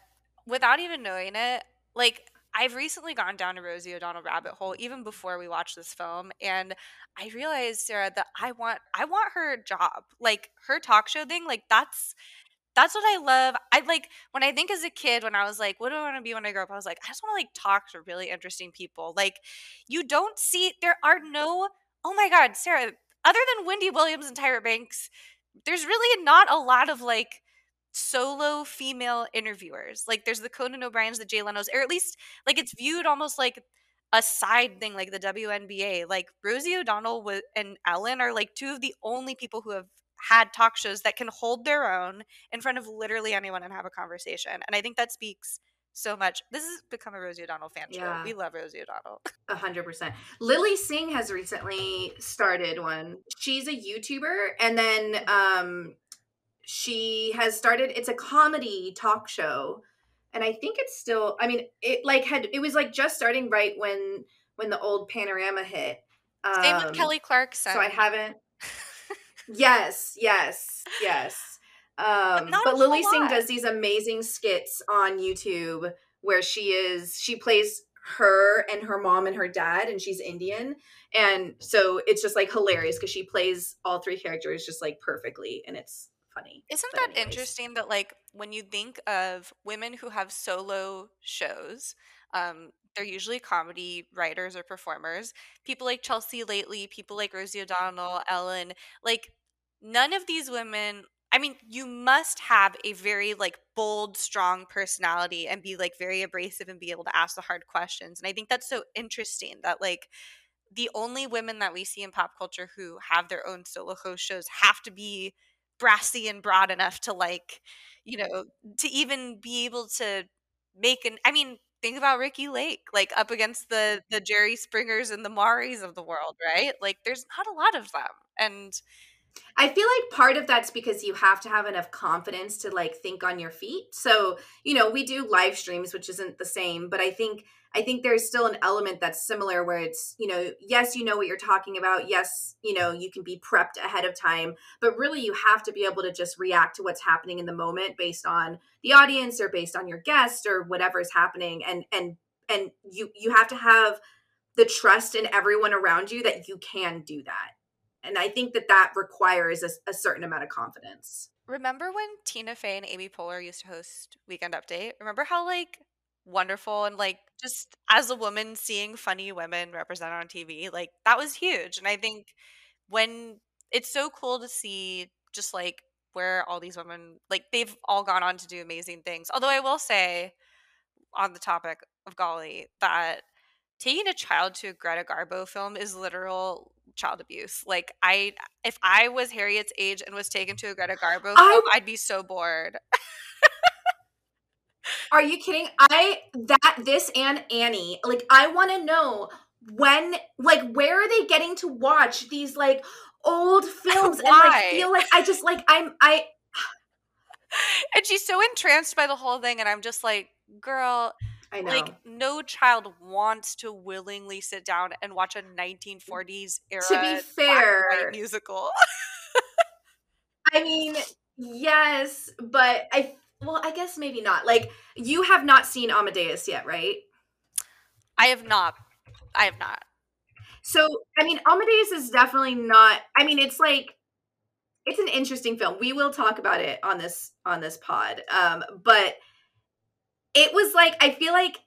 without even knowing it, like I've recently gone down a Rosie O'Donnell rabbit hole even before we watched this film and I realized Sarah that I want I want her job. Like her talk show thing, like that's that's what I love. I like when I think as a kid when I was like, what do I want to be when I grow up? I was like, I just want to like talk to really interesting people. Like you don't see there are no oh my god, Sarah, other than Wendy Williams and Tyra Banks, there's really not a lot of like solo female interviewers. Like there's the Conan O'Brien's, the Jay Leno's, or at least like it's viewed almost like a side thing, like the WNBA. Like Rosie O'Donnell and Ellen are like two of the only people who have had talk shows that can hold their own in front of literally anyone and have a conversation. And I think that speaks so much. This has become a Rosie O'Donnell fan show. We love Rosie O'Donnell. A hundred percent. Lilly Singh has recently started one. She's a YouTuber, and then um, she has started it's a comedy talk show and i think it's still i mean it like had it was like just starting right when when the old pandemic hit um, same with kelly clarkson. so i haven't yes yes yes um but, but lilly singh does these amazing skits on youtube where she is she plays her and her mom and her dad and she's indian and so it's just like hilarious because she plays all three characters just like perfectly and it's funny. Isn't that anyways. interesting that like when you think of women who have solo shows, um, they're usually comedy writers or performers. People like Chelsea Lately, people like Rosie O'Donnell, Ellen, like none of these women I mean, you must have a very like bold, strong personality and be like very abrasive and be able to ask the hard questions. And I think that's so interesting that like the only women that we see in pop culture who have their own solo host shows have to be brassy and broad enough to like you know to even be able to make an i mean think about ricki Lake like up against the the Jerry Springers and the Maurys of the world right like there's not a lot of them and I feel like part of that's because you have to have enough confidence to like think on your feet. So, you know, we do live streams, which isn't the same, but I think I think there's still an element that's similar where it's, you know, yes, you know what you're talking about. Yes, you know, you can be prepped ahead of time, but really you have to be able to just react to what's happening in the moment based on the audience or based on your guest or whatever is happening and and and you you have to have the trust in everyone around you that you can do that and I think that that requires a, a certain amount of confidence. Remember when Tina Fey and Amy Poehler used to host Weekend Update? Remember how like wonderful and like just as a woman seeing funny women represented on TV, like that was huge. And I think when it's so cool to see just like where all these women like they've all gone on to do amazing things. Although I will say on the topic of Golly that taking a child to a Greta Garbo film is literal child abuse. Like I if I was Harriet's age and was taken to a Greta Garbo I, film, I'd be so bored. Are you kidding? I that this and Annie, like I want to know when like where are they getting to watch these like old films and like feel like I just like I'm I and she's so entranced by the whole thing and I'm just like, girl, I know. Like no child wants to willingly sit down and watch a 1940s era to be fair musical. I mean, yes, but I well, I guess maybe not. Like you have not seen Amadeus yet, right? I have not. I have not. So, I mean, Amadeus is definitely not I mean, it's like it's an interesting film. We will talk about it on this on this pod. Um, but it was like I feel like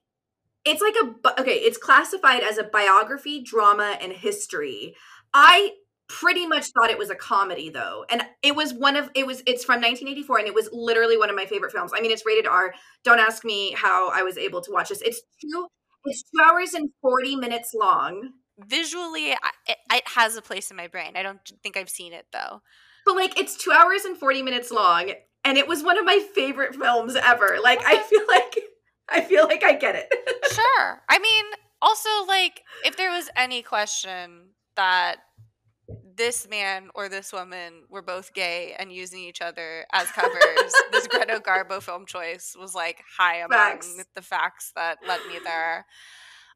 it's like a okay, it's classified as a biography, drama, and history. I pretty much thought it was a comedy though and it was one of it was it's from 1984 and it was literally one of my favorite films i mean it's rated r don't ask me how i was able to watch this it's two it's two hours and 40 minutes long visually it, it has a place in my brain. I don't think I've seen it though. But like it's 2 hours and 40 minutes long and it was one of my favorite films ever. Like I feel like I feel like I get it. sure. I mean, also like if there was any question that this man or this woman were both gay and using each other as covers, this Greta Garbo film choice was like high among facts. the facts that led me there.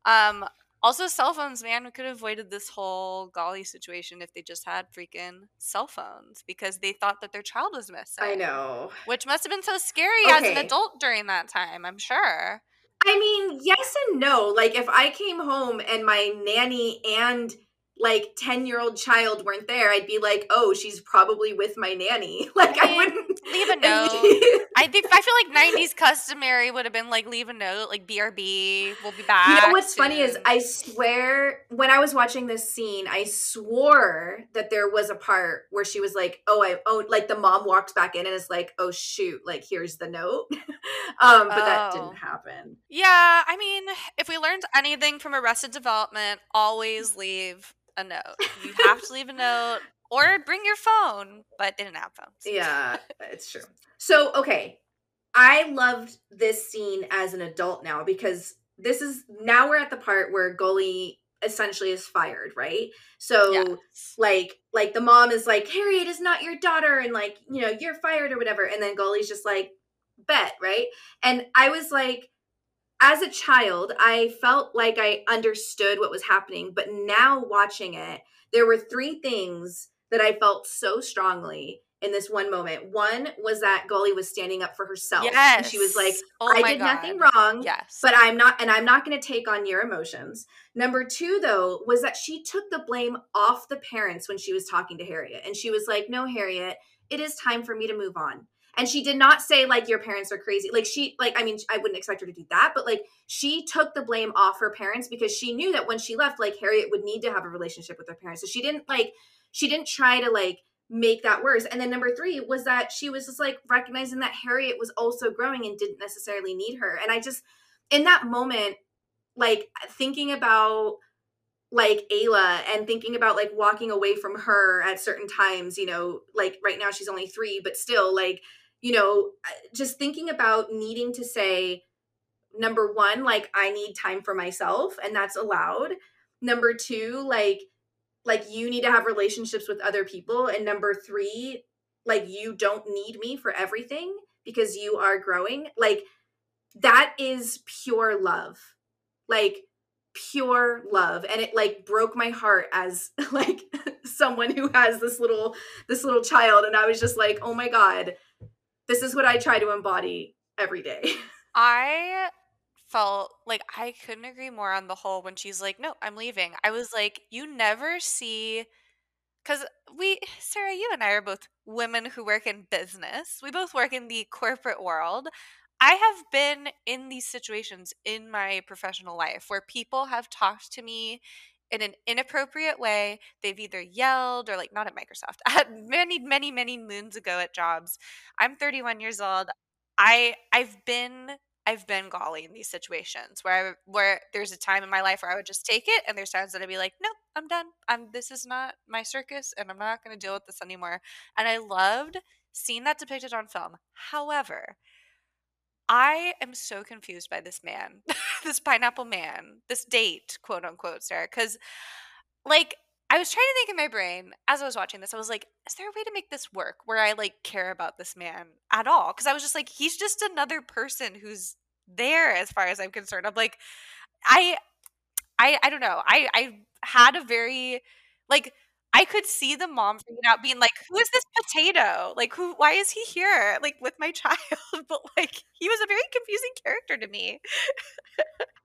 Um, also, cell phones, man, we could have avoided this whole Golly situation if they just had freaking cell phones because they thought that their child was missing. I know. Which must have been so scary okay. as an adult during that time, I'm sure. I mean, yes and no. Like, if I came home and my nanny and like 10 year old child weren't there, I'd be like, oh, she's probably with my nanny. Like, I, mean, I wouldn't leave a note. I think, I feel like 90s customary would have been like, leave a note, like, BRB, we'll be back. You know what's soon. funny is I swear, when I was watching this scene, I swore that there was a part where she was like, oh, I, oh, like the mom walks back in and is like, oh, shoot, like, here's the note. um, but oh. that didn't happen. Yeah. I mean, if we learned anything from Arrested Development, always leave a note. You have to leave a note or bring your phone, but they didn't have phones. Yeah, it's true. So, okay. I loved this scene as an adult now because this is now we're at the part where Golly essentially is fired, right? So yes. like like the mom is like, Harriet is not your daughter, and like, you know, you're fired or whatever. And then Golly's just like, bet, right? And I was like, as a child, I felt like I understood what was happening, but now watching it, there were three things that I felt so strongly in this one moment. One was that Golly was standing up for herself. Yes. And she was like, oh I did God. nothing wrong. Yes. But I'm not, and I'm not going to take on your emotions. Number two, though, was that she took the blame off the parents when she was talking to Harriet. And she was like, no, Harriet, it is time for me to move on and she did not say like your parents are crazy. Like she like i mean i wouldn't expect her to do that but like she took the blame off her parents because she knew that when she left like harriet would need to have a relationship with her parents. So she didn't like she didn't try to like make that worse. And then number three was that she was just like recognizing that harriet was also growing and didn't necessarily need her. And i just in that moment like thinking about like Ayla and thinking about like walking away from her at certain times, you know, like right now she's only three, but still like you know, just thinking about needing to say, number one, like I need time for myself, and that's allowed. Number two, like, like you need to have relationships with other people. And number three, like you don't need me for everything because you are growing. Like that is pure love. Like pure love and it like broke my heart as like someone who has this little this little child and i was just like oh my god this is what I try to embody every day. I felt like I couldn't agree more on the whole when she's like, "No, I'm leaving." I was like, "You never see cuz we Sarah, you and I are both women who work in business. We both work in the corporate world. I have been in these situations in my professional life where people have talked to me in an inappropriate way. They've either yelled or like not at Microsoft, many, many, many moons ago at jobs. I'm 31 years old. I I've been I've been golly in these situations where I, where there's a time in my life where I would just take it, and there's times that I'd be like, nope, I'm done. I'm this is not my circus, and I'm not going to deal with this anymore. And I loved seeing that depicted on film. However, I am so confused by this man, this pineapple man, this date, quote unquote, Sarah. Because, like, I was trying to think in my brain as I was watching this. I was like, is there a way to make this work where I like care about this man at all? Because I was just like, he's just another person who's there as far as I'm concerned. I'm like, I, I, I don't know. I, I had a very like I could see the mom freaking out, being like, "Who is this potato? Like, who? Why is he here? Like, with my child?" but like, he was a very confusing character to me.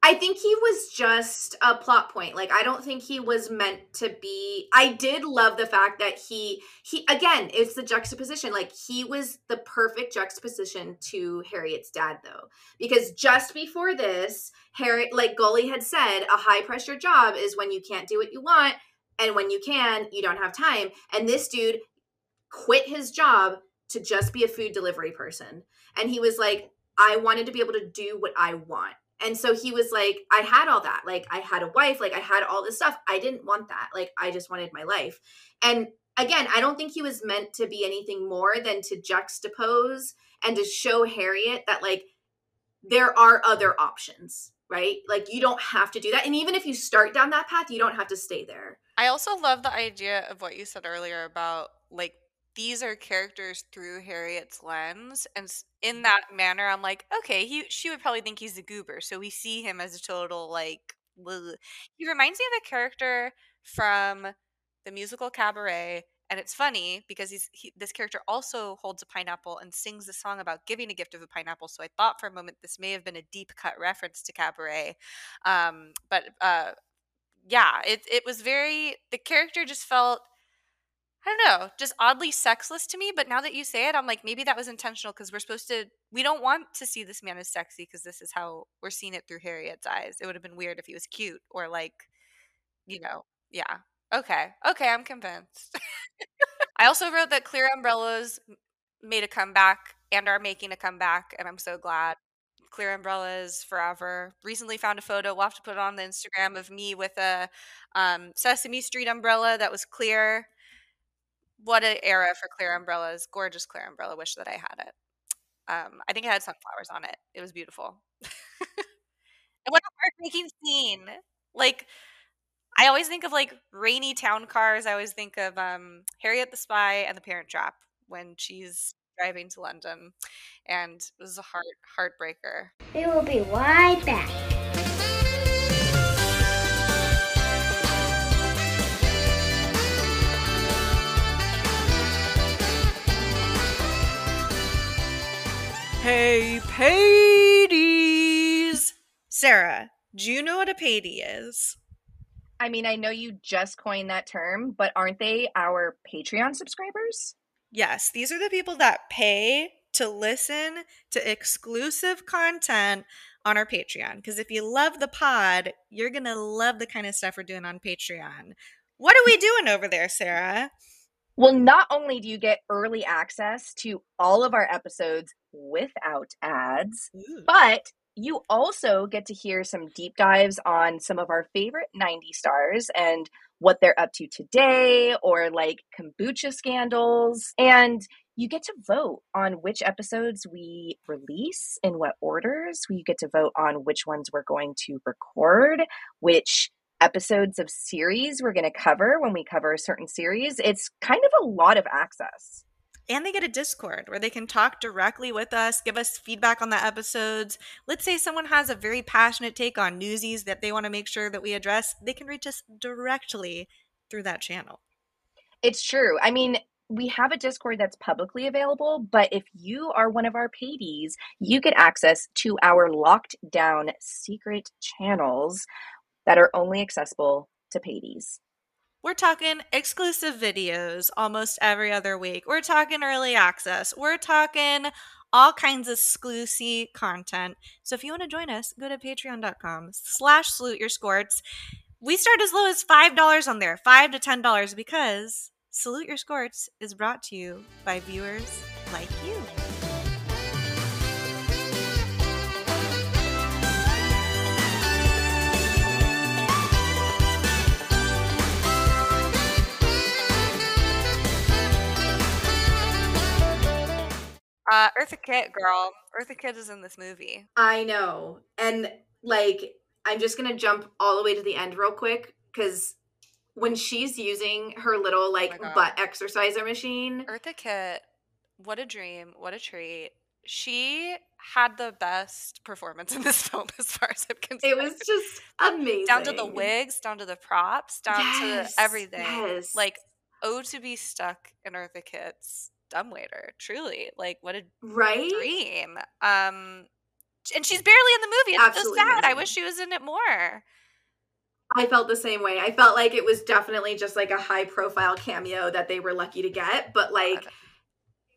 I think he was just a plot point. Like, I don't think he was meant to be. I did love the fact that he he again, it's the juxtaposition. Like, he was the perfect juxtaposition to Harriet's dad, though, because just before this, Harriet, like Golly had said, a high pressure job is when you can't do what you want and when you can, you don't have time. And this dude quit his job to just be a food delivery person. And he was like, I wanted to be able to do what I want. And so he was like, I had all that. Like, I had a wife, like, I had all this stuff. I didn't want that. Like, I just wanted my life. And again, I don't think he was meant to be anything more than to juxtapose and to show Harriet that, like, there are other options, right? Like, you don't have to do that. And even if you start down that path, you don't have to stay there. I also love the idea of what you said earlier about, like, these are characters through Harriet's lens, and in mm-hmm. that manner, I'm like, okay, he she would probably think he's a goober, so we see him as a total like. Ugh. He reminds me of a character from the musical Cabaret, and it's funny because he's he, this character also holds a pineapple and sings a song about giving a gift of a pineapple. So I thought for a moment this may have been a deep cut reference to Cabaret, um, but uh, yeah, it it was very the character just felt I don't know, just oddly sexless to me. But now that you say it, I'm like, maybe that was intentional because we're supposed to, we don't want to see this man as sexy because this is how we're seeing it through Harriet's eyes. It would have been weird if he was cute or like, you know, yeah. Okay. Okay. I'm convinced. I also wrote that Clear Umbrellas made a comeback and are making a comeback. And I'm so glad. Clear Umbrellas forever. Recently found a photo. We'll have to put it on the Instagram of me with a um, Sesame Street umbrella that was clear what an era for clear umbrellas. Gorgeous clear umbrella. Wish that I had it. Um, I think it had sunflowers on it. It was beautiful. and what a heartbreaking scene. Like, I always think of like rainy town cars. I always think of um, Harriet the Spy and the Parent Trap when she's driving to London, and it was a heart heartbreaker. We will be right back. Hey, Padies! Sarah, do you know what a Padie is? I mean, I know you just coined that term, but aren't they our Patreon subscribers? Yes, these are the people that pay to listen to exclusive content on our Patreon. Because if you love the pod, you're going to love the kind of stuff we're doing on Patreon. What are we doing over there, Sarah? Well, not only do you get early access to all of our episodes without ads, Ooh. but you also get to hear some deep dives on some of our favorite 90 stars and what they're up to today, or like kombucha scandals. And you get to vote on which episodes we release in what orders. We get to vote on which ones we're going to record, which episodes of series we're going to cover when we cover a certain series. It's kind of a lot of access. And they get a Discord where they can talk directly with us, give us feedback on the episodes. Let's say someone has a very passionate take on newsies that they want to make sure that we address, they can reach us directly through that channel. It's true. I mean, we have a Discord that's publicly available, but if you are one of our padies, you get access to our locked down secret channels that are only accessible to padies. We're talking exclusive videos almost every other week. We're talking early access. We're talking all kinds of exclusive content. So if you want to join us, go to patreon.com slash Salute Your Skorts. We start as low as $5 on there, 5 to $10 because Salute Your Skorts is brought to you by viewers like you. Uh, Eartha Kitt, girl. Eartha Kitt is in this movie. I know. And like, I'm just going to jump all the way to the end real quick because when she's using her little oh like oh butt exerciser machine. Eartha Kitt, what a dream. What a treat. She had the best performance in this film as far as I'm concerned. It was just amazing. Down to the wigs, down to the props, down yes, to everything. Yes. Like, oh, to be stuck in Eartha Kitt's dumbwaiter. Truly, like what a right dream. Um, and she's barely in the movie. It's Absolutely so sad. Amazing. I wish she was in it more. I felt the same way. I felt like it was definitely just like a high profile cameo that they were lucky to get, but like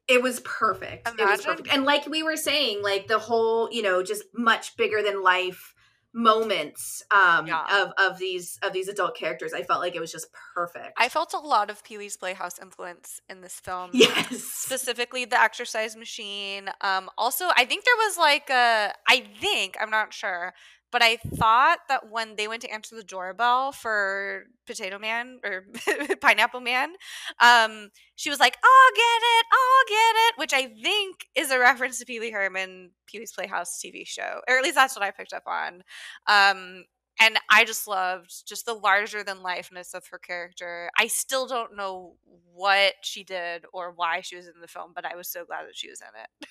it was perfect. Imagine. It was perfect. And like we were saying, like the whole, you know, just much bigger than life moments um yeah. of of these of these adult characters i felt like it was just perfect. I felt a lot of pee-wee's playhouse influence in this film yes. specifically the exercise machine. Um also i think there was like a i think i'm not sure but I thought that when they went to answer the doorbell for Potato Man or Pineapple Man, um, she was like, "I'll get it, I'll get it," which I think is a reference to Pee Wee Herman, Pee Wee's Playhouse TV show, or at least that's what I picked up on. Um, and I just loved just the larger than lifeness of her character. I still don't know what she did or why she was in the film, but I was so glad that she was in it.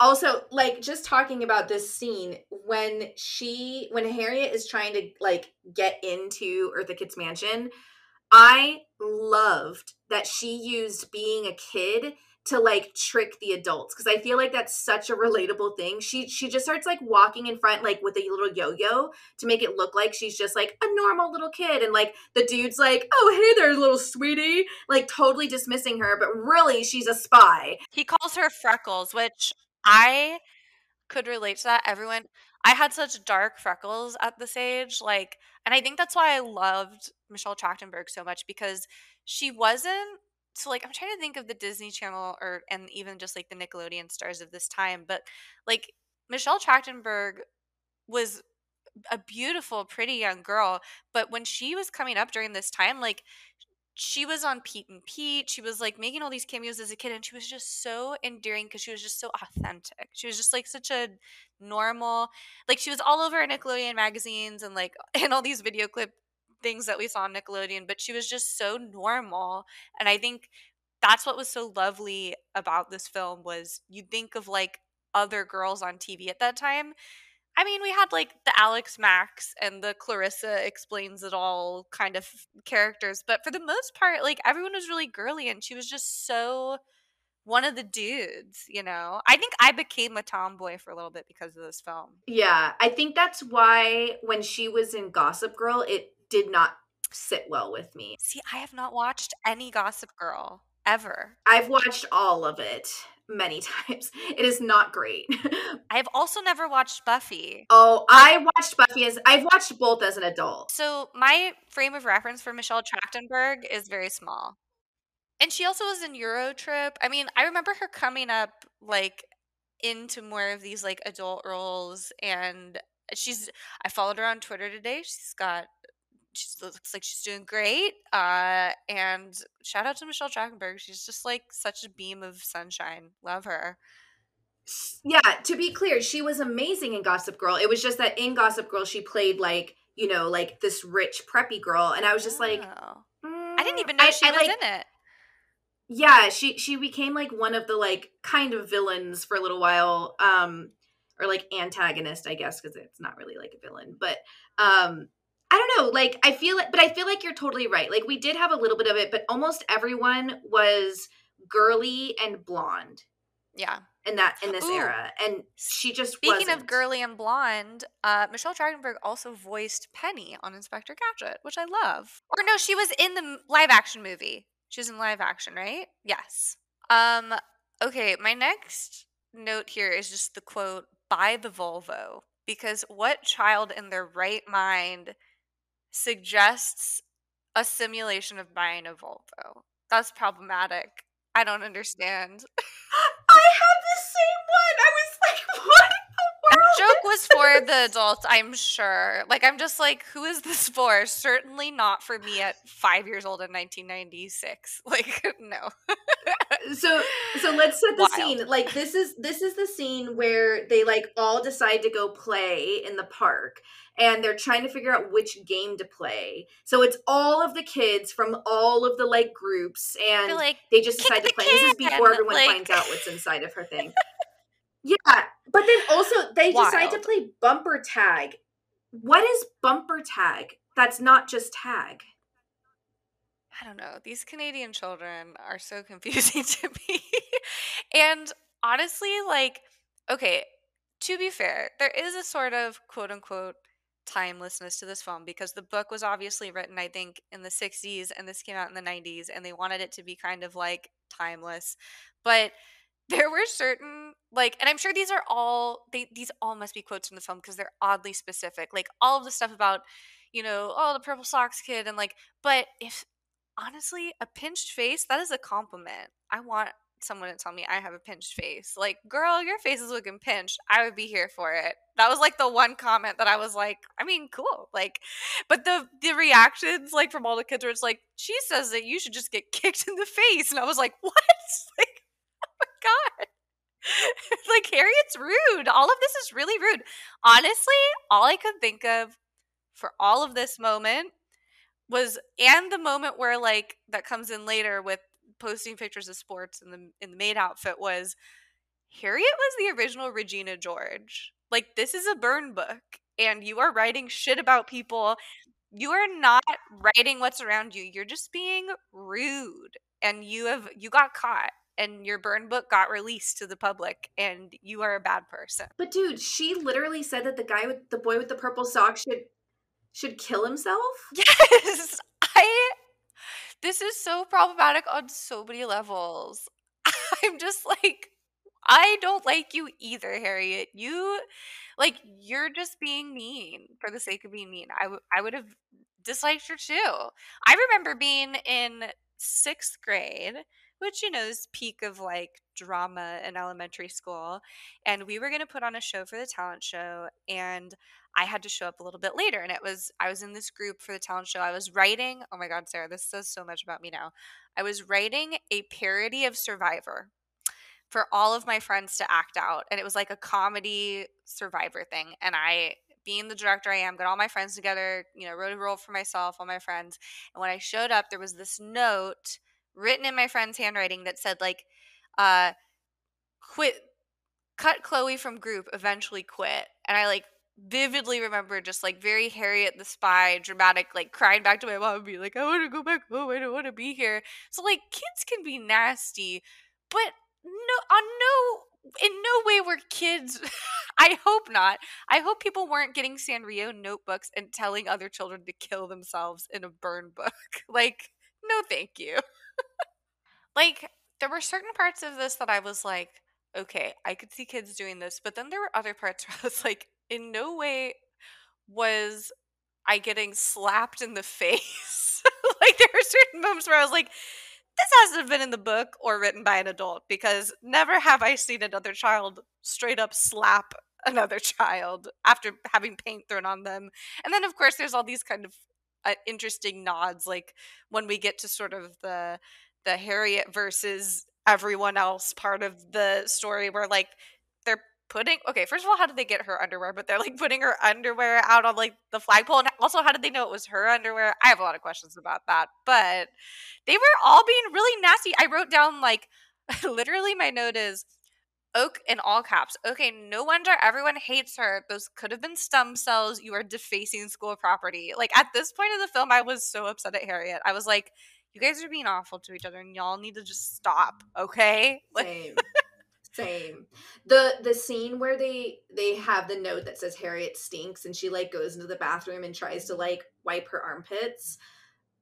also, like just talking about this scene when she when Harriet is trying to like get into Eartha Kitt's mansion, I loved that she used being a kid to like trick the adults because I feel like that's such a relatable thing. She she just starts like walking in front like with a little yo-yo to make it look like she's just like a normal little kid and like the dude's like, "Oh, hey there, little sweetie." Like totally dismissing her, but really she's a spy. He calls her Freckles, which I could relate to that. Everyone I had such dark freckles at this age like and I think that's why I loved Michelle Trachtenberg so much because she wasn't so like I'm trying to think of the Disney Channel or and even just like the Nickelodeon stars of this time, but like Michelle Trachtenberg was a beautiful, pretty young girl, but when she was coming up during this time, like she was on Pete and Pete. She was like making all these cameos as a kid, and she was just so endearing because she was just so authentic. She was just like such a normal, like she was all over Nickelodeon magazines and like in all these video clip things that we saw on Nickelodeon, but she was just so normal. And I think that's what was so lovely about this film was you think of like other girls on TV at that time. I mean, we had like the Alex Mack and the Clarissa explains it all kind of characters, but for the most part, like everyone was really girly and she was just so one of the dudes, you know. I think I became a tomboy for a little bit because of this film. Yeah, I think that's why when she was in Gossip Girl, it did not sit well with me. See, I have not watched any Gossip Girl ever. I've watched all of it many times. It is not great. I've also never watched Buffy. Oh, I watched Buffy as I've watched both as an adult. So my frame of reference for Michelle Trachtenberg is very small. And she also was in Eurotrip. I mean, I remember her coming up like into more of these like adult roles and she's I followed her on Twitter today. She's got she looks like she's doing great. Uh, and shout out to Michelle Trachtenberg. She's just like such a beam of sunshine. Love her. Yeah, to be clear, she was amazing in Gossip Girl. It was just that in Gossip Girl, she played like you know like this rich preppy girl, and I was just oh. like, mm, I didn't even know I, she I, was like, in it. Yeah, she she became like one of the like kind of villains for a little while, um, or like antagonist, I guess, because it's not really like a villain, but um, I don't know. Like I feel it, but I feel like you're totally right. Like we did have a little bit of it, but almost everyone was girly and blonde. Yeah. In that in this Ooh. era. And she just Speaking wasn't. of girly and blonde, uh, Michelle Trachtenberg also voiced Penny on Inspector Gadget, which I love. Or no, she was in the live action movie. She was in live action, right? Yes. Um okay, my next note here is just the quote by the Volvo because what child in their right mind suggests a simulation of buying a Volvo. That's problematic. I don't understand. I had the same one. I was like, what? That joke was for the adults, I'm sure. Like, I'm just like, who is this for? Certainly not for me at five years old in 1996. Like, no. So, so let's set the Wild. scene. Like, this is this is the scene where they like all decide to go play in the park, and they're trying to figure out which game to play. So it's all of the kids from all of the like groups, and like, they just decide to play. This is before everyone like... finds out what's inside of her thing. yeah, but then also they Wild. decide to play bumper tag. What is bumper tag? That's not just tag. I don't know. These Canadian children are so confusing to me. and honestly, like, okay, to be fair, there is a sort of quote unquote timelessness to this film because the book was obviously written i think in the 60s and this came out in the 90s and they wanted it to be kind of like timeless but there were certain like and i'm sure these are all they these all must be quotes from the film because they're oddly specific like all of the stuff about you know oh the purple socks kid and like but if honestly a pinched face that is a compliment i want someone to tell me I have a pinched face. Like, girl, your face is looking pinched. I would be here for it. That was like the one comment that I was like, I mean, cool. Like, but the the reactions like from all the kids were it's like, she says that you should just get kicked in the face, and I was like, what? Like, oh my god. like Harriet's rude. All of this is really rude. Honestly, all I could think of for all of this moment was and the moment where like that comes in later with posting pictures of sports in the in the maid outfit was Harriet was the original Regina George. Like this is a burn book and you are writing shit about people. You are not writing what's around you. You're just being rude and you have you got caught and your burn book got released to the public and you are a bad person. But dude, she literally said that the guy with the boy with the purple socks should should kill himself? Yes. I this is so problematic on so many levels. I'm just like I don't like you either, Harriet. You like you're just being mean for the sake of being mean. I, w- I would have disliked her too. I remember being in sixth grade which you know is peak of like drama in elementary school and we were going to put on a show for the talent show and i had to show up a little bit later and it was i was in this group for the talent show i was writing oh my god sarah this says so much about me now i was writing a parody of survivor for all of my friends to act out and it was like a comedy survivor thing and i being the director I am, got all my friends together, you know, wrote a role for myself, all my friends. And when I showed up, there was this note written in my friend's handwriting that said like uh quit cut Chloe from group, eventually quit. And I like vividly remember just like very Harriet the Spy, dramatic, like crying back to my mom and be like, I want to go back home. I don't want to be here. So like kids can be nasty, but no on no in no way were kids I hope not. I hope people weren't getting Sanrio notebooks and telling other children to kill themselves in a burn book. like, no thank you. like there were certain parts of this that I was like, okay, I could see kids doing this, but then there were other parts where I was like, in no way was I getting slapped in the face. like there were certain moments where I was like, this hasn't been in the book or written by an adult because never have I seen another child straight up slap another child after having paint thrown on them. And then of course there's all these kind of uh, interesting nods like when we get to sort of the the Harriet versus everyone else part of the story where like putting okay first of all how did they get her underwear but they're like putting her underwear out on like the flagpole and also how did they know it was her underwear i have a lot of questions about that but they were all being really nasty i wrote down like literally my note is Oak in all caps. Okay, no wonder everyone hates her. Those could have been stem cells. You are defacing school property. Like at this point of the film, I was so upset at Harriet. I was like, you guys are being awful to each other and y'all need to just stop, okay? Same. Same. The the scene where they they have the note that says Harriet stinks and she like goes into the bathroom and tries to like wipe her armpits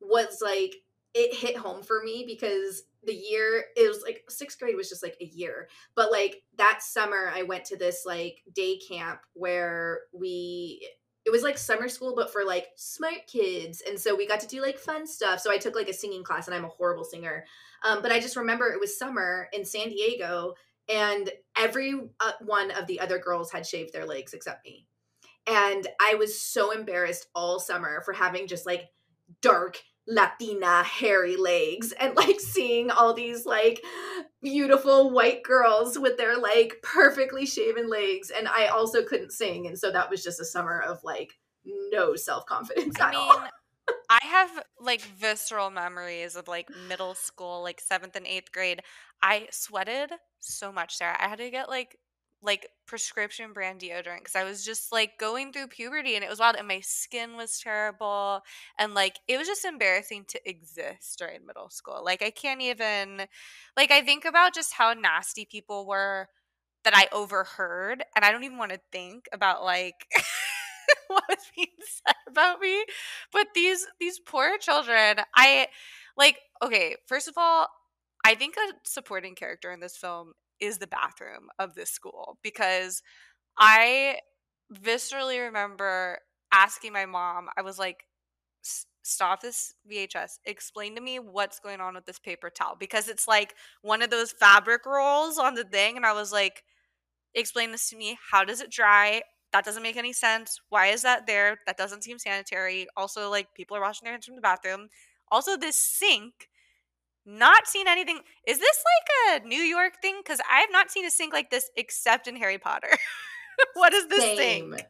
was like it hit home for me because the year it was like sixth grade was just like a year but like that summer i went to this like day camp where we it was like summer school but for like smart kids and so we got to do like fun stuff so i took like a singing class and i'm a horrible singer um, but i just remember it was summer in san diego and every uh, one of the other girls had shaved their legs except me and i was so embarrassed all summer for having just like dark Latina hairy legs and like seeing all these like beautiful white girls with their like perfectly shaven legs. And I also couldn't sing. And so that was just a summer of like no self confidence at I mean, all. I have like visceral memories of like middle school, like seventh and eighth grade. I sweated so much, Sarah. I had to get like like prescription brand deodorant because I was just like going through puberty and it was wild and my skin was terrible and like it was just embarrassing to exist during middle school. Like I can't even like I think about just how nasty people were that I overheard and I don't even want to think about like what was being said about me. But these these poor children, I like okay, first of all, I think a supporting character in this film is the bathroom of this school because I viscerally remember asking my mom, I was like, stop this VHS. Explain to me what's going on with this paper towel because it's like one of those fabric rolls on the thing. And I was like, explain this to me. How does it dry? That doesn't make any sense. Why is that there? That doesn't seem sanitary. Also, like people are washing their hands from the bathroom. Also, this sink, not seen anything. Is this like a New York thing? Because I have not seen a sink like this except in Harry Potter. what is this Same. thing?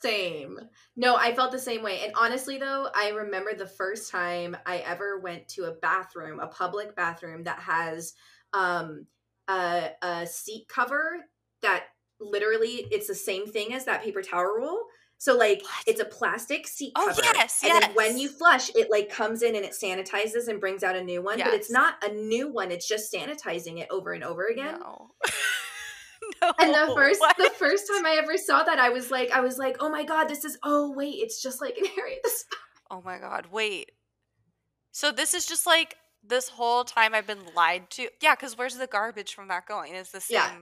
Same. No, I felt the same way. And honestly, though, I remember the first time I ever went to a bathroom, a public bathroom that has um, a, a seat cover that literally it's the same thing as that paper towel roll. So like What? it's a plastic seat Oh, cover. yes, and then when you flush, it like comes in and it sanitizes and brings out a new one. But it's not a new one. It's just sanitizing it over and over again. No. no. And the first the first time I ever saw that, I was like, I was like, oh my god, this is oh wait, it's just like in Harriet the Spy. Oh my god, wait. So this is just like this whole time I've been lied to. Yeah, because where's the garbage from that going? It's the same. Yeah.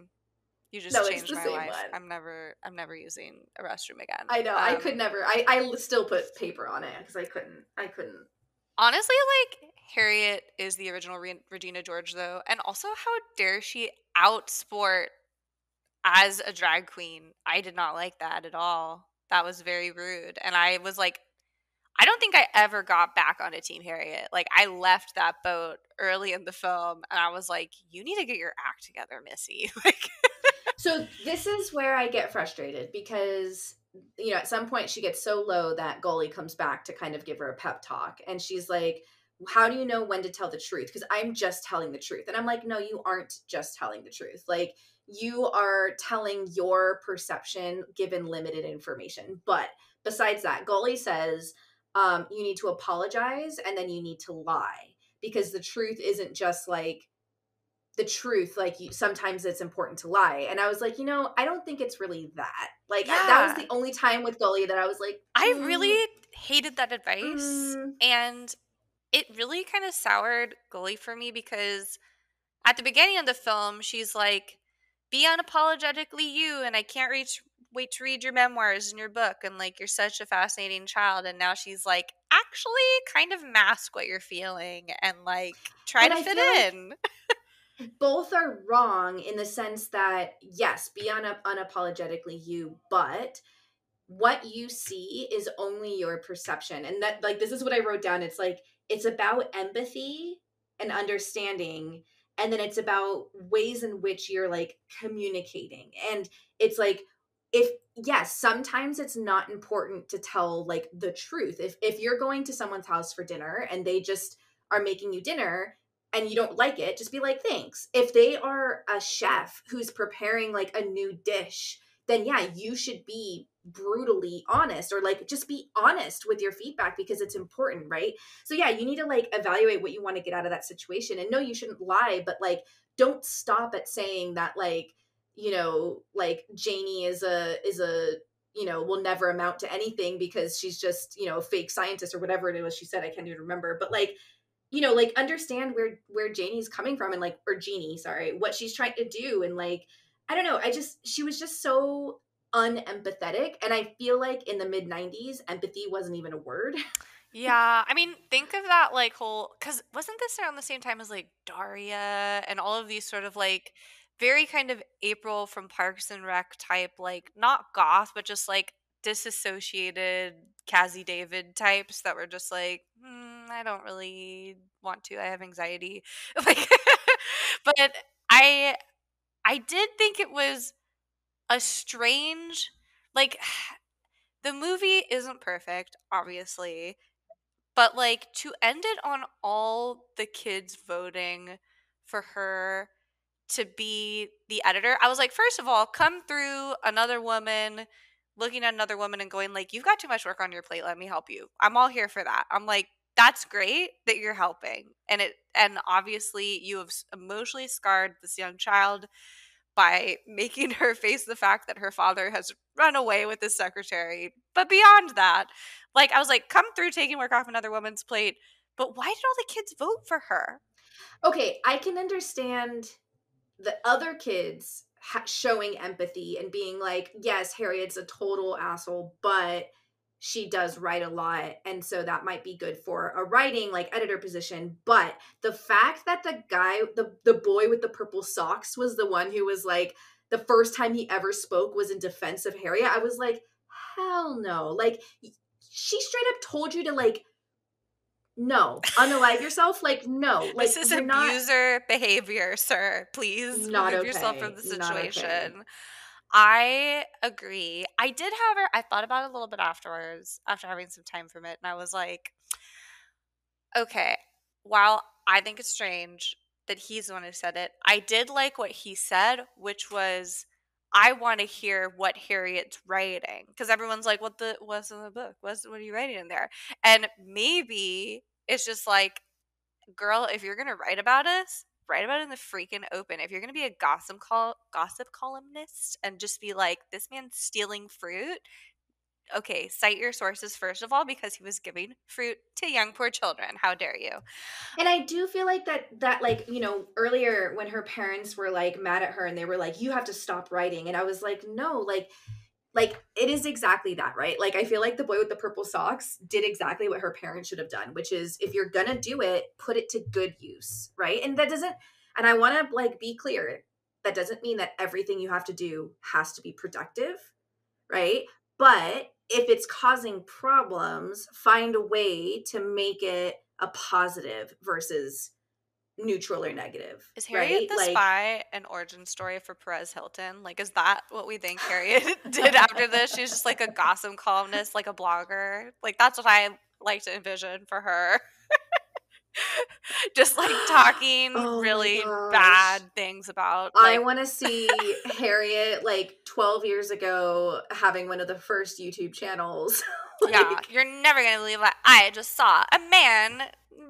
You just No, changed my life. one. I'm never I'm never using a restroom again. I know, I Um, could never. I I still put paper on it because I couldn't. I couldn't. Honestly, like Harriet is the original Re- Regina George though, and also how dare she outsport as a drag queen? I did not like that at all. That was very rude, and I was like, I don't think I ever got back onto Team Harriet. Like I left that boat early in the film, and I was like, you need to get your act together, Missy. Like, So this is where I get frustrated because you know at some point she gets so low that Golly comes back to kind of give her a pep talk, and she's like. How do you know when to tell the truth? Because I'm just telling the truth. And I'm like, no, you aren't just telling the truth. Like, you are telling your perception given limited information. But besides that, Golly says um, you need to apologize and then you need to lie because the truth isn't just like the truth. Like, you, sometimes it's important to lie. And I was like, you know, I don't think it's really that. Like, I- that was the only time with Golly that I was like, I mm, really hated that advice. mm. And it really kind of soured Golly for me because at the beginning of the film, she's like, be unapologetically you, and I can't reach wait to read your memoirs and your book, and like you're such a fascinating child. And now she's like, actually kind of mask what you're feeling and like try But to I fit feel like in. Both are wrong in the sense that yes be un- unapologetically you but what you see is only your perception. And that like this is what i wrote down. It's like it's about empathy and understanding and then it's about ways in which you're like communicating. And it's like if yes sometimes it's not important to tell like the truth. If if you're going to someone's house for dinner and they just are making you dinner and you don't like it, just be like, thanks. If they are a chef who's preparing like a new dish, then yeah, you should be brutally honest or like just be honest with your feedback because it's important, right? So yeah, you need to like evaluate what you want to get out of that situation. And no, you shouldn't lie, but like don't stop at saying that like, you know, like Janie is a is a you know, will never amount to anything because she's just, you know, a fake scientist or whatever it was she said. I can't even remember. But like, you know like understand where where janie's coming from and like or jeannie sorry what she's trying to do and like i don't know i just she was just so unempathetic and i feel like in the mid 90s empathy wasn't even a word. Yeah, I mean, think of that like whole because wasn't this around the same time as like Daria and all of these sort of like very kind of April from Parks and Rec type, like not goth, but just like disassociated Cassie David types that were just like, hmm, I don't really want to. I have anxiety. Like, but I, I did think it was a strange, like, the movie isn't perfect, obviously but like to end it on all the kids voting for her to be the editor i was like first of all come through another woman looking at another woman and going like you've got too much work on your plate let me help you i'm all here for that i'm like that's great that you're helping and it and obviously you have emotionally scarred this young child by making her face the fact that her father has run away with his secretary. But beyond that, like I was like, come through taking work off another woman's plate. But why did all the kids vote for her? okay i can understand the other kids ha- showing empathy and being like yes harriet's a total asshole but she does write a lot and so that might be good for a writing like editor position but the fact that the guy the the boy with the purple socks was the one who was like the first time he ever spoke was in defense of harriet i was like hell no like she straight up told you to like no unalive yourself like no like this is you're not abuser behavior, sir. Please Not remove yourself from the okay. situation. I agree. I did, however, I thought about it a little bit afterwards, after having some time from it, and I was like, okay, while I think it's strange that he's the one who said it, I did like what he said, which was, I want to hear what Harriet's writing because everyone's like, "What the what's in the book? What's what are you writing in there?" And maybe it's just like, girl, if you're gonna write about us, write about it in the freaking open. If you're gonna be a gossip col- gossip columnist and just be like, "This man's stealing fruit," okay, cite your sources first of all because he was giving fruit to young poor children. How dare you? And I do feel like that that like, you know, earlier when her parents were like mad at her and they were like, you have to stop writing. And I was like, no, like like it is exactly that, right? Like I feel like the boy with the purple socks did exactly what her parents should have done, which is if you're gonna do it, put it to good use, right? And that doesn't and I wanna like be clear, that doesn't mean that everything you have to do has to be productive, right? But if it's causing problems, find a way to make it a positive versus neutral or negative. Is Harriet right? the Like, spy an origin story for Perez Hilton? Like, is that what we think Harriet did after this? She's just like a gossip columnist, like a blogger. Like, that's what I like to envision for her. just like talking Oh really bad things about. I want to see Harriet like 12 years ago having one of the first YouTube channels. yeah, you're never gonna believe what I just saw. A man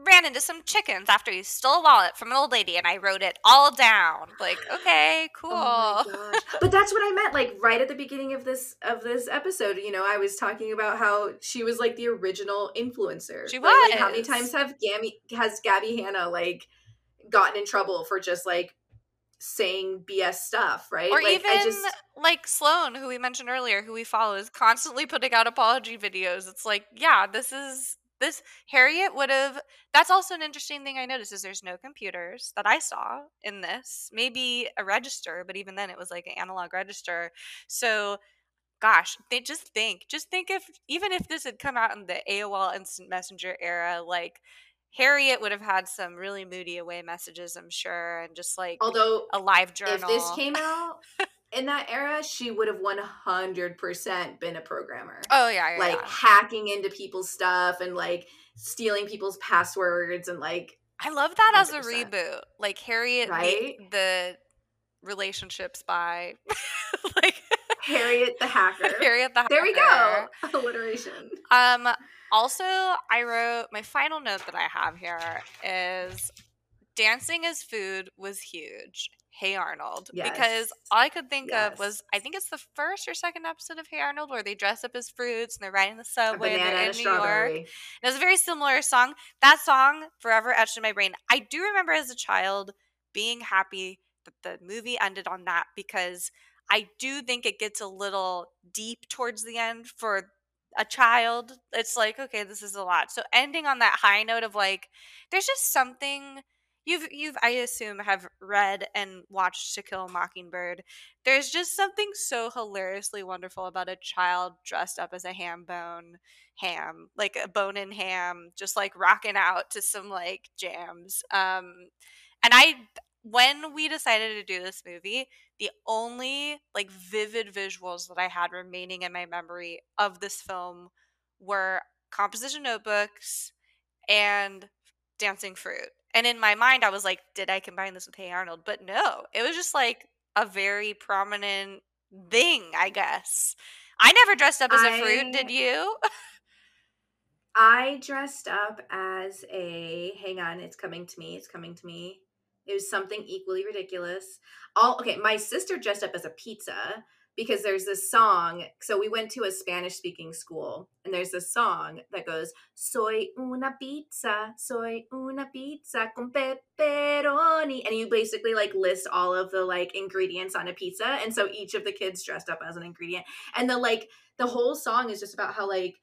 ran into some chickens after he stole a wallet from an old lady, and I wrote it all down. Like, okay, oh cool. Oh. But that's what I meant. Like right at the beginning of this of this episode, you know, I was talking about how she was like the original influencer. She Like, like, how many times have Gabbie has Gabbie Hanna like gotten in trouble for just like saying BS stuff, right? Or like even I just like Sloan, who we mentioned earlier, who we follow, is constantly putting out apology videos. It's like, yeah, this is this Harriet would have. That's also an interesting thing I noticed is there's no computers that I saw in this. Maybe a register, but even then it was like an analog register. So, gosh, they just think, just think if even if this had come out in the AOL Instant Messenger era, like. Harriet would have had some really moody away messages, I'm sure, and just like although a live journal. if this came out in that era, she would have 100% been a programmer. oh yeah, yeah, like yeah. hacking into people's stuff and like stealing people's passwords and like I love that as a reboot. Like Harriet, the- Right? the, relationship spy, like Harriet the hacker. Harriet the hacker. There we go. Alliteration. Um. Also, I wrote my final note that I have here is dancing as food was huge. Hey Arnold, because all I could think of was I think it's the first or second episode of Hey Arnold where they dress up as fruits and they're riding the subway. and they're in New York. strawberry. It was a very similar song. That song forever etched in my brain. I do remember as a child being happy that the movie ended on that because I do think it gets a little deep towards the end for a child. It's like, okay, this is a lot. So ending on that high note of like there's just something you've you've I assume have read and watched To Kill a Mockingbird. There's just something so hilariously wonderful about a child dressed up as a ham bone ham, like a bone in ham, just like rocking out to some like jams. Um and I when we decided to do this movie, the only like vivid visuals that I had remaining in my memory of this film were composition notebooks and dancing fruit. And in my mind, I was like, did I combine this with Hey Arnold? But no, it was just like a very prominent thing, I guess. I never dressed up as a fruit, did you? I dressed up as a hang on, it's coming to me, it's coming to me. It was something equally ridiculous. All okay, my sister dressed up as a pizza because there's this song. So we went to a Spanish speaking school and there's this song that goes Soy una pizza, soy una pizza con pepperoni and you basically like list all of the like ingredients on a pizza and so each of the kids dressed up as an ingredient. And the like the whole song is just about how like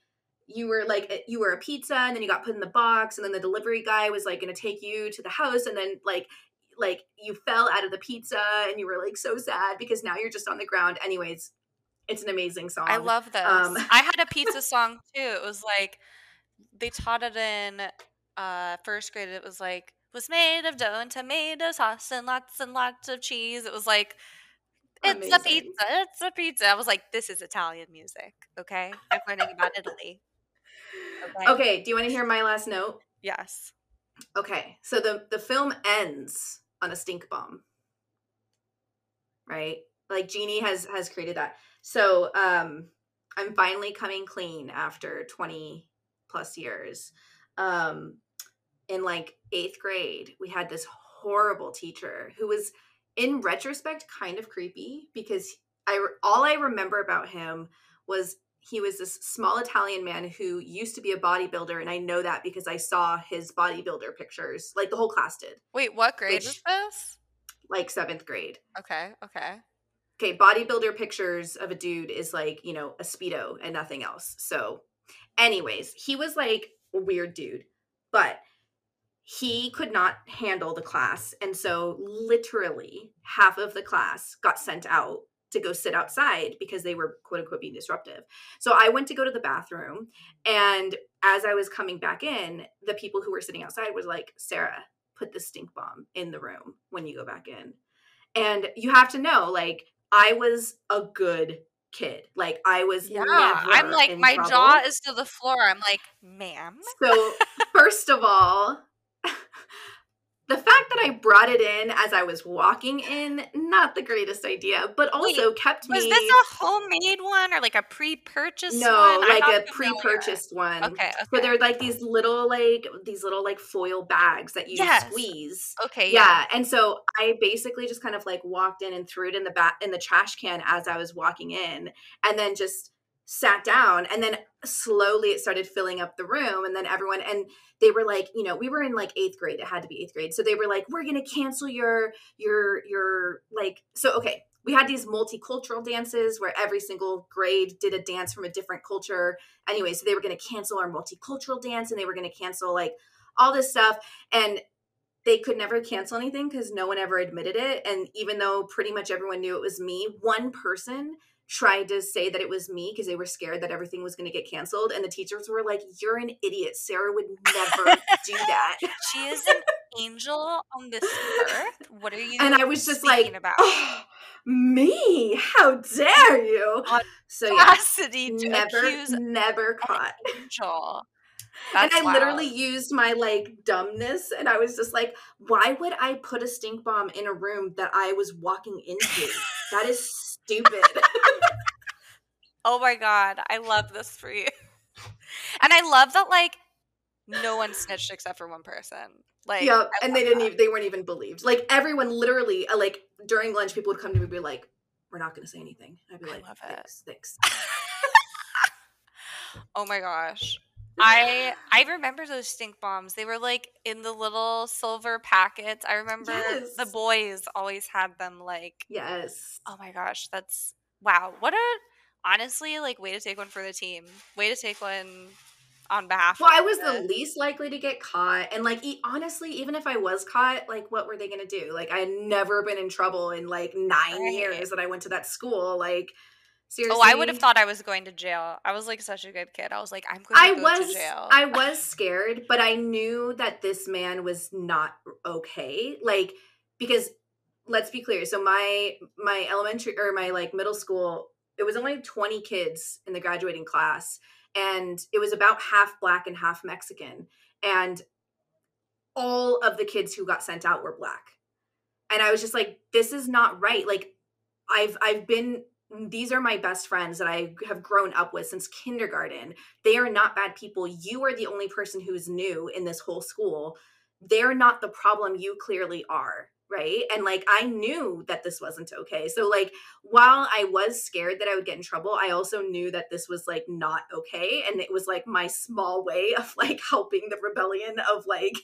you were like eh, you were a pizza and then you got put in the box and then the delivery guy was like going to take you to the house and then like like you fell out of the pizza and you were like so sad because now you're just on the ground anyways it's an amazing song I love this. Um, I had a pizza song too. It was like they taught it in uh first grade. It was like was made of dough and tomato sauce and lots and lots of cheese. It was like it's a pizza. It's a pizza. I was like, this is Italian music. Okay, I'm learning about Italy. Okay. okay do you want to hear my last note Yes. okay so the the film ends on a stink bomb. Right? Like Jeanie has has created that. So um i'm finally coming clean after 20 plus years. Um in like eighth grade we had this horrible teacher who was in retrospect kind of creepy because i all i remember about him was he was this small italian man who used to be a bodybuilder and i know that because i saw his bodybuilder pictures like the whole class did Wait, what grade Which- is this? like seventh grade Okay. Okay. okay, bodybuilder pictures of a dude is like, you know, a Speedo and nothing else. So, anyways, he was like a weird dude, but he could not handle the class. And so, literally, half of the class got sent out to go sit outside because they were quote unquote being disruptive. So, I went to go to the bathroom. And as I was coming back in, the people who were sitting outside was like, Sarah, put the stink bomb in the room when you go back in. And you have to know, like, I was a good kid. Like, I was Yeah. I'm like, my trouble. jaw is to the floor. I'm like, ma'am. So, first of all, the fact that I brought it in as I was walking in, not the greatest idea, but also kept me. Was this a homemade one or like a pre-purchased no, one? Like a pre-purchased one. Okay. So Okay. they're like these little, like these little, like foil bags that you Yes. squeeze. Okay. yeah and so i basically just kind of like walked in and threw it in the back in the trash can as i was walking in and then just sat down and then slowly it started filling up the room and then everyone and they were like you know we were in like eighth grade it had to be eighth grade so they were like we're gonna cancel your your your like so okay we had these multicultural dances where every single grade did a dance from a different culture anyway so they were to cancel our multicultural dance and they were to cancel like all this stuff and they could never cancel anything because no one ever admitted it. And even though pretty much everyone knew it was me, one person tried to say that it was me because they were scared that everything was going to get canceled. And the teachers were like, You're an idiot. Sarah would never do that. She is an angel on this earth. What are you? And I was just like, about "Oh, Me? How dare you? So, yeah, audacity to never, accuse never caught. angel. And That's I literally used my like dumbness, and I was just like, "Why would I put a stink bomb in a room that I was walking into? that is stupid." Oh my god, I love this for you. And I love that like no one snitched except for one person. Like yeah, I and they didn't that. even they weren't even believed. Like everyone, literally, uh, like during lunch, people would come to me and be like, "We're not going to say anything." I'd be I like, love it. "Thanks, thanks." Oh my gosh. I I remember those stink bombs. They were like in the little silver packets. I remember the boys always had them like Yes. oh my gosh, that's wow. What a honestly like way to take one for the team. Way to take one on behalf Well, I was the the- least likely to get caught, and like e- honestly, even if I was caught, like what were they gonna do? Like I had never been in trouble in like nine Right. years that I went to that school. Like seriously, Oh, I would have thought I was going to jail. I was like such a good kid. I was like, I'm going I to go was to jail. I was scared, but I knew that this man was not okay. Like because let's be clear. So my my elementary or my like middle school, it was only 20 kids in the graduating class and it was about half black and half Mexican and all of the kids who got sent out were black. And I was just like this is not right. Like I've I've been these are my best friends that I have grown up with since kindergarten. They are not bad people. You are the only person who is new in this whole school. They're not the problem. You clearly are. Right. And like, I knew that this wasn't okay. So, like, while I was scared that I would get in trouble, I also knew that this was like not okay. And it was like my small way of like helping the rebellion of like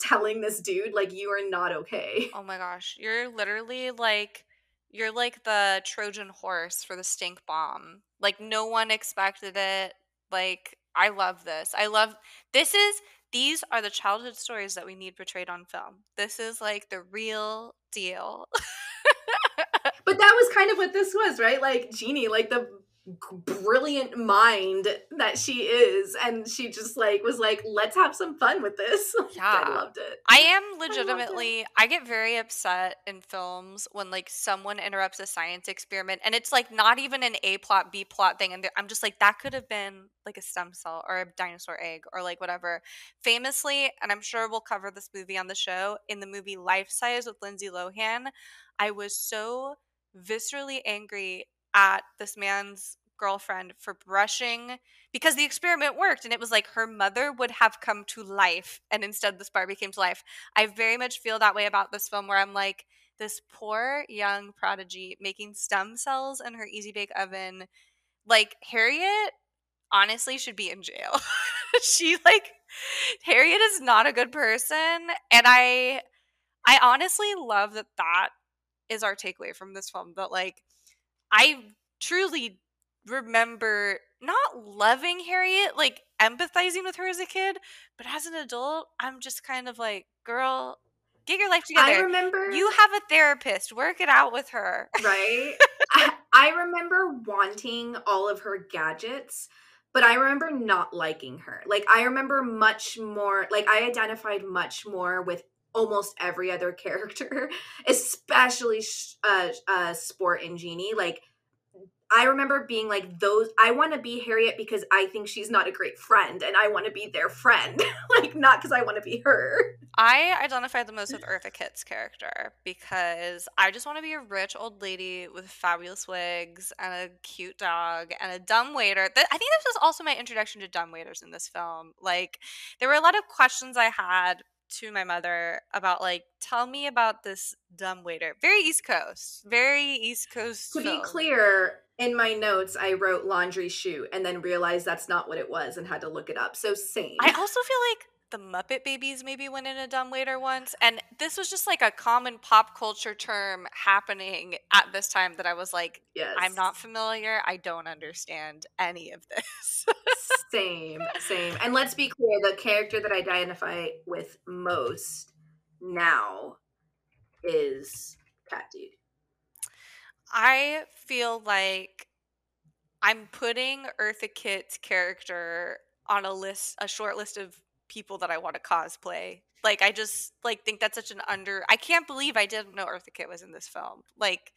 telling this dude, like, you are not okay. Oh my gosh, you're literally like you're like the Trojan horse for the stink bomb. Like no one expected it. Like I love this. I love this is these are the childhood stories that we need portrayed on film. This is like the real deal. but that was kind of what this was, right? Like Jeanie, like the brilliant mind that she is and she just like was like let's have some fun with this. Yeah i loved it. I am legitimately I, I, get very upset in films when like someone interrupts a science experiment and it's like not even an a plot b plot thing and i'm just like that could have been like a stem cell or a dinosaur egg or like whatever. Famously and i'm sure we'll cover this movie on the show in the movie life size with lindsay lohan i was so viscerally angry at this man's girlfriend for brushing because the experiment worked and it was like her mother would have come to life and instead this Barbie came to life. I very much feel that way about this film where I'm like this poor young prodigy making stem cells in her easy bake oven. Like Harriet honestly should be in jail. she like Harriet is not a good person and I I honestly love that that is our takeaway from this film that like I truly remember not loving Harriet, like empathizing with her as a kid, but as an adult, I'm just kind of like, girl, get your life together. I remember you have a therapist, work it out with her. Right? I, I remember wanting all of her gadgets, but I remember not liking her. Like, I remember much more, like, I identified much more with almost every other character, especially uh, uh, Sport and Jeanie. Like, I remember being like those I want to be Harriet because I think she's not a great friend and I want to be their friend. like not because I want to be her. I identify the most with Eartha Kitt's character because I just want to be a rich old lady with fabulous wigs and a cute dog and a dumb waiter. I think this was also my introduction to dumb waiters in this film. Like there were a lot of questions I had to my mother about like tell me about this dumb waiter very east coast very east coast to film. be clear in my notes i wrote laundry chute and then realized that's not what it was and had to look it up so same i also feel like the Muppet Babies maybe went in a dumb waiter once. And this was just like a common pop culture term happening at this time that I was like, yes. I'm not familiar. I don't understand any of this. same, same. And let's be clear the character that I identify with most now is Cat Dude. I feel like I'm putting Eartha Kitt's character on a list, a short list of people that I want to cosplay. Like I just like think that's such an under. I can't believe I didn't know Eartha Kitt was in this film. Like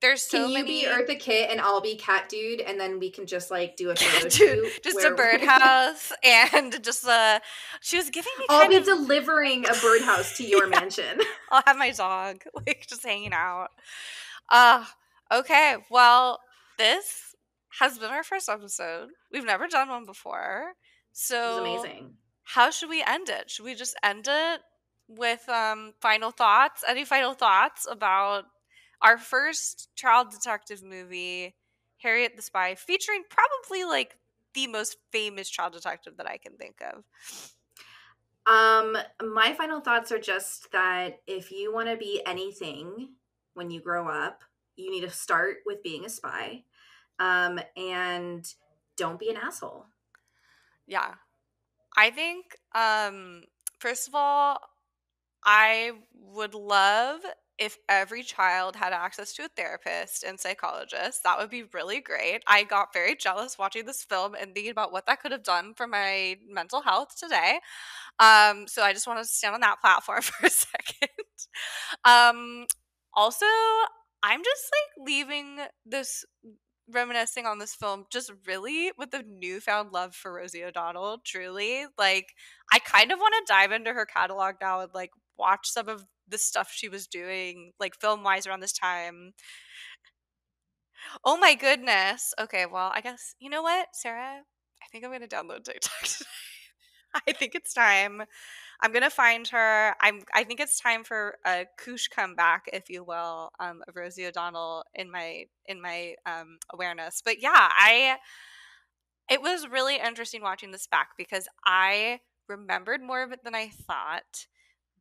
there's so can you many... be Eartha Kitt and I'll be Cat Dude, and then we can just like do a photo shoot, just a birdhouse, and just uh, she was giving me. I'll be of... delivering a birdhouse to your yeah. mansion. I'll have my dog like just hanging out. Uh okay. Well, this has been our first episode. We've never done one before, so amazing how should we end it? Should we just end it with um, final thoughts? Any final thoughts about our first child detective movie, Harriet the Spy, featuring probably like the most famous child detective that I can think of? Um, my final thoughts are just that if you want to be anything when you grow up, you need to start with being a spy. Um, and don't be an asshole. Yeah, I think, um, first of all, I would love if every child had access to a therapist and psychologist. That would be really great. I got very jealous watching this film and thinking about what that could have done for my mental health today. Um, so I just want to stand on that platform for a second. um, also, I'm just like leaving this reminiscing on this film just really with a newfound love for Rosie O'Donnell. Truly, like I kind of want to dive into her catalog now and like watch some of the stuff she was doing, like film wise around this time. Oh my goodness. Okay, well, I guess you know what, Sarah? I think I'm gonna download TikTok today. I think it's time. I'm gonna find her. I'm. I think it's time for a koosh comeback, if you will, um, of Rosie O'Donnell in my in my um, awareness. But yeah, I. It was really interesting watching this back because I remembered more of it than I thought,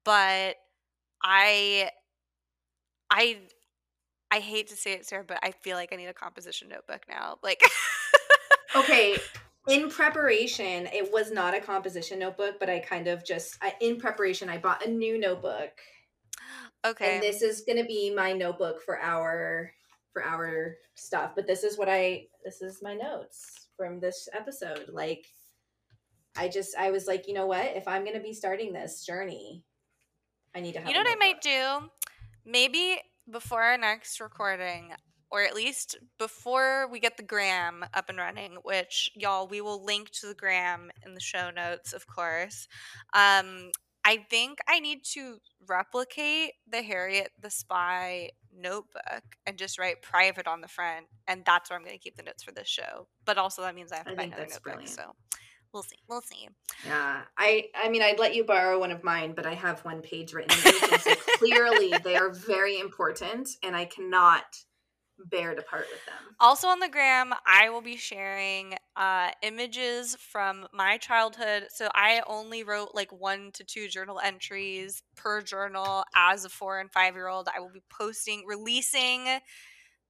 but I, I, I hate to say it, Sarah, but I feel like I need a composition notebook now. Like, okay, in preparation, it was not a composition notebook, but I kind of just I, in preparation, I bought a new notebook. Okay. And this is going to be my notebook for our for our stuff, but this is what I this is my notes from this episode. Like I just I was like, you know what? If I'm going to be starting this journey, I need to have You know what I might do? Maybe before our next recording, or at least before we get the gram up and running, which y'all, we will link to the gram in the show notes, of course. Um, I think I need to replicate the Harriet the Spy notebook and just write private on the front, and that's where I'm going to keep the notes for this show. But also, that means I have to I buy another notebook. brilliant. So we'll see. We'll see. Yeah, I I mean I'd let you borrow one of mine, but I have one page written in each, and so clearly they are very important, and I cannot bear to part with them. Also on the gram, I will be sharing uh, images from my childhood. So I only wrote like one to two journal entries per journal as a four and five year old. I will be posting, releasing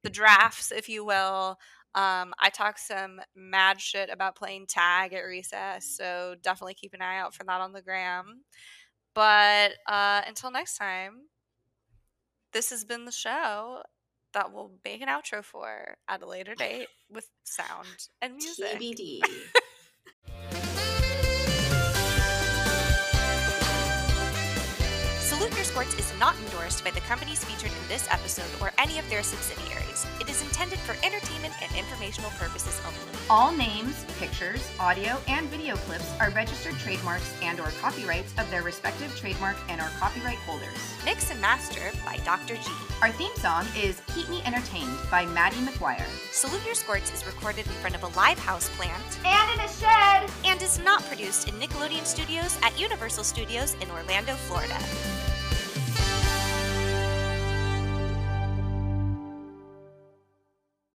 the drafts, if you will. Um, I talk some mad shit about playing tag at recess, so definitely keep an eye out for that on the gram. But uh, until next time, this has been the show that we'll make an outro for at a later date with sound and music. TBD. Salute Your Skorts is not endorsed by the companies featured in this episode or any of their subsidiaries. It is intended for entertainment and informational purposes only. All names, pictures, audio, and video clips are registered trademarks and or copyrights of their respective trademark and or copyright holders. Mix and master by Dr. G. Our theme song is Keep Me Entertained by Maddie McGuire. Salute Your Skorts is recorded in front of a live house plant And in a shed. and is not produced in Nickelodeon Studios at Universal Studios in Orlando, Florida.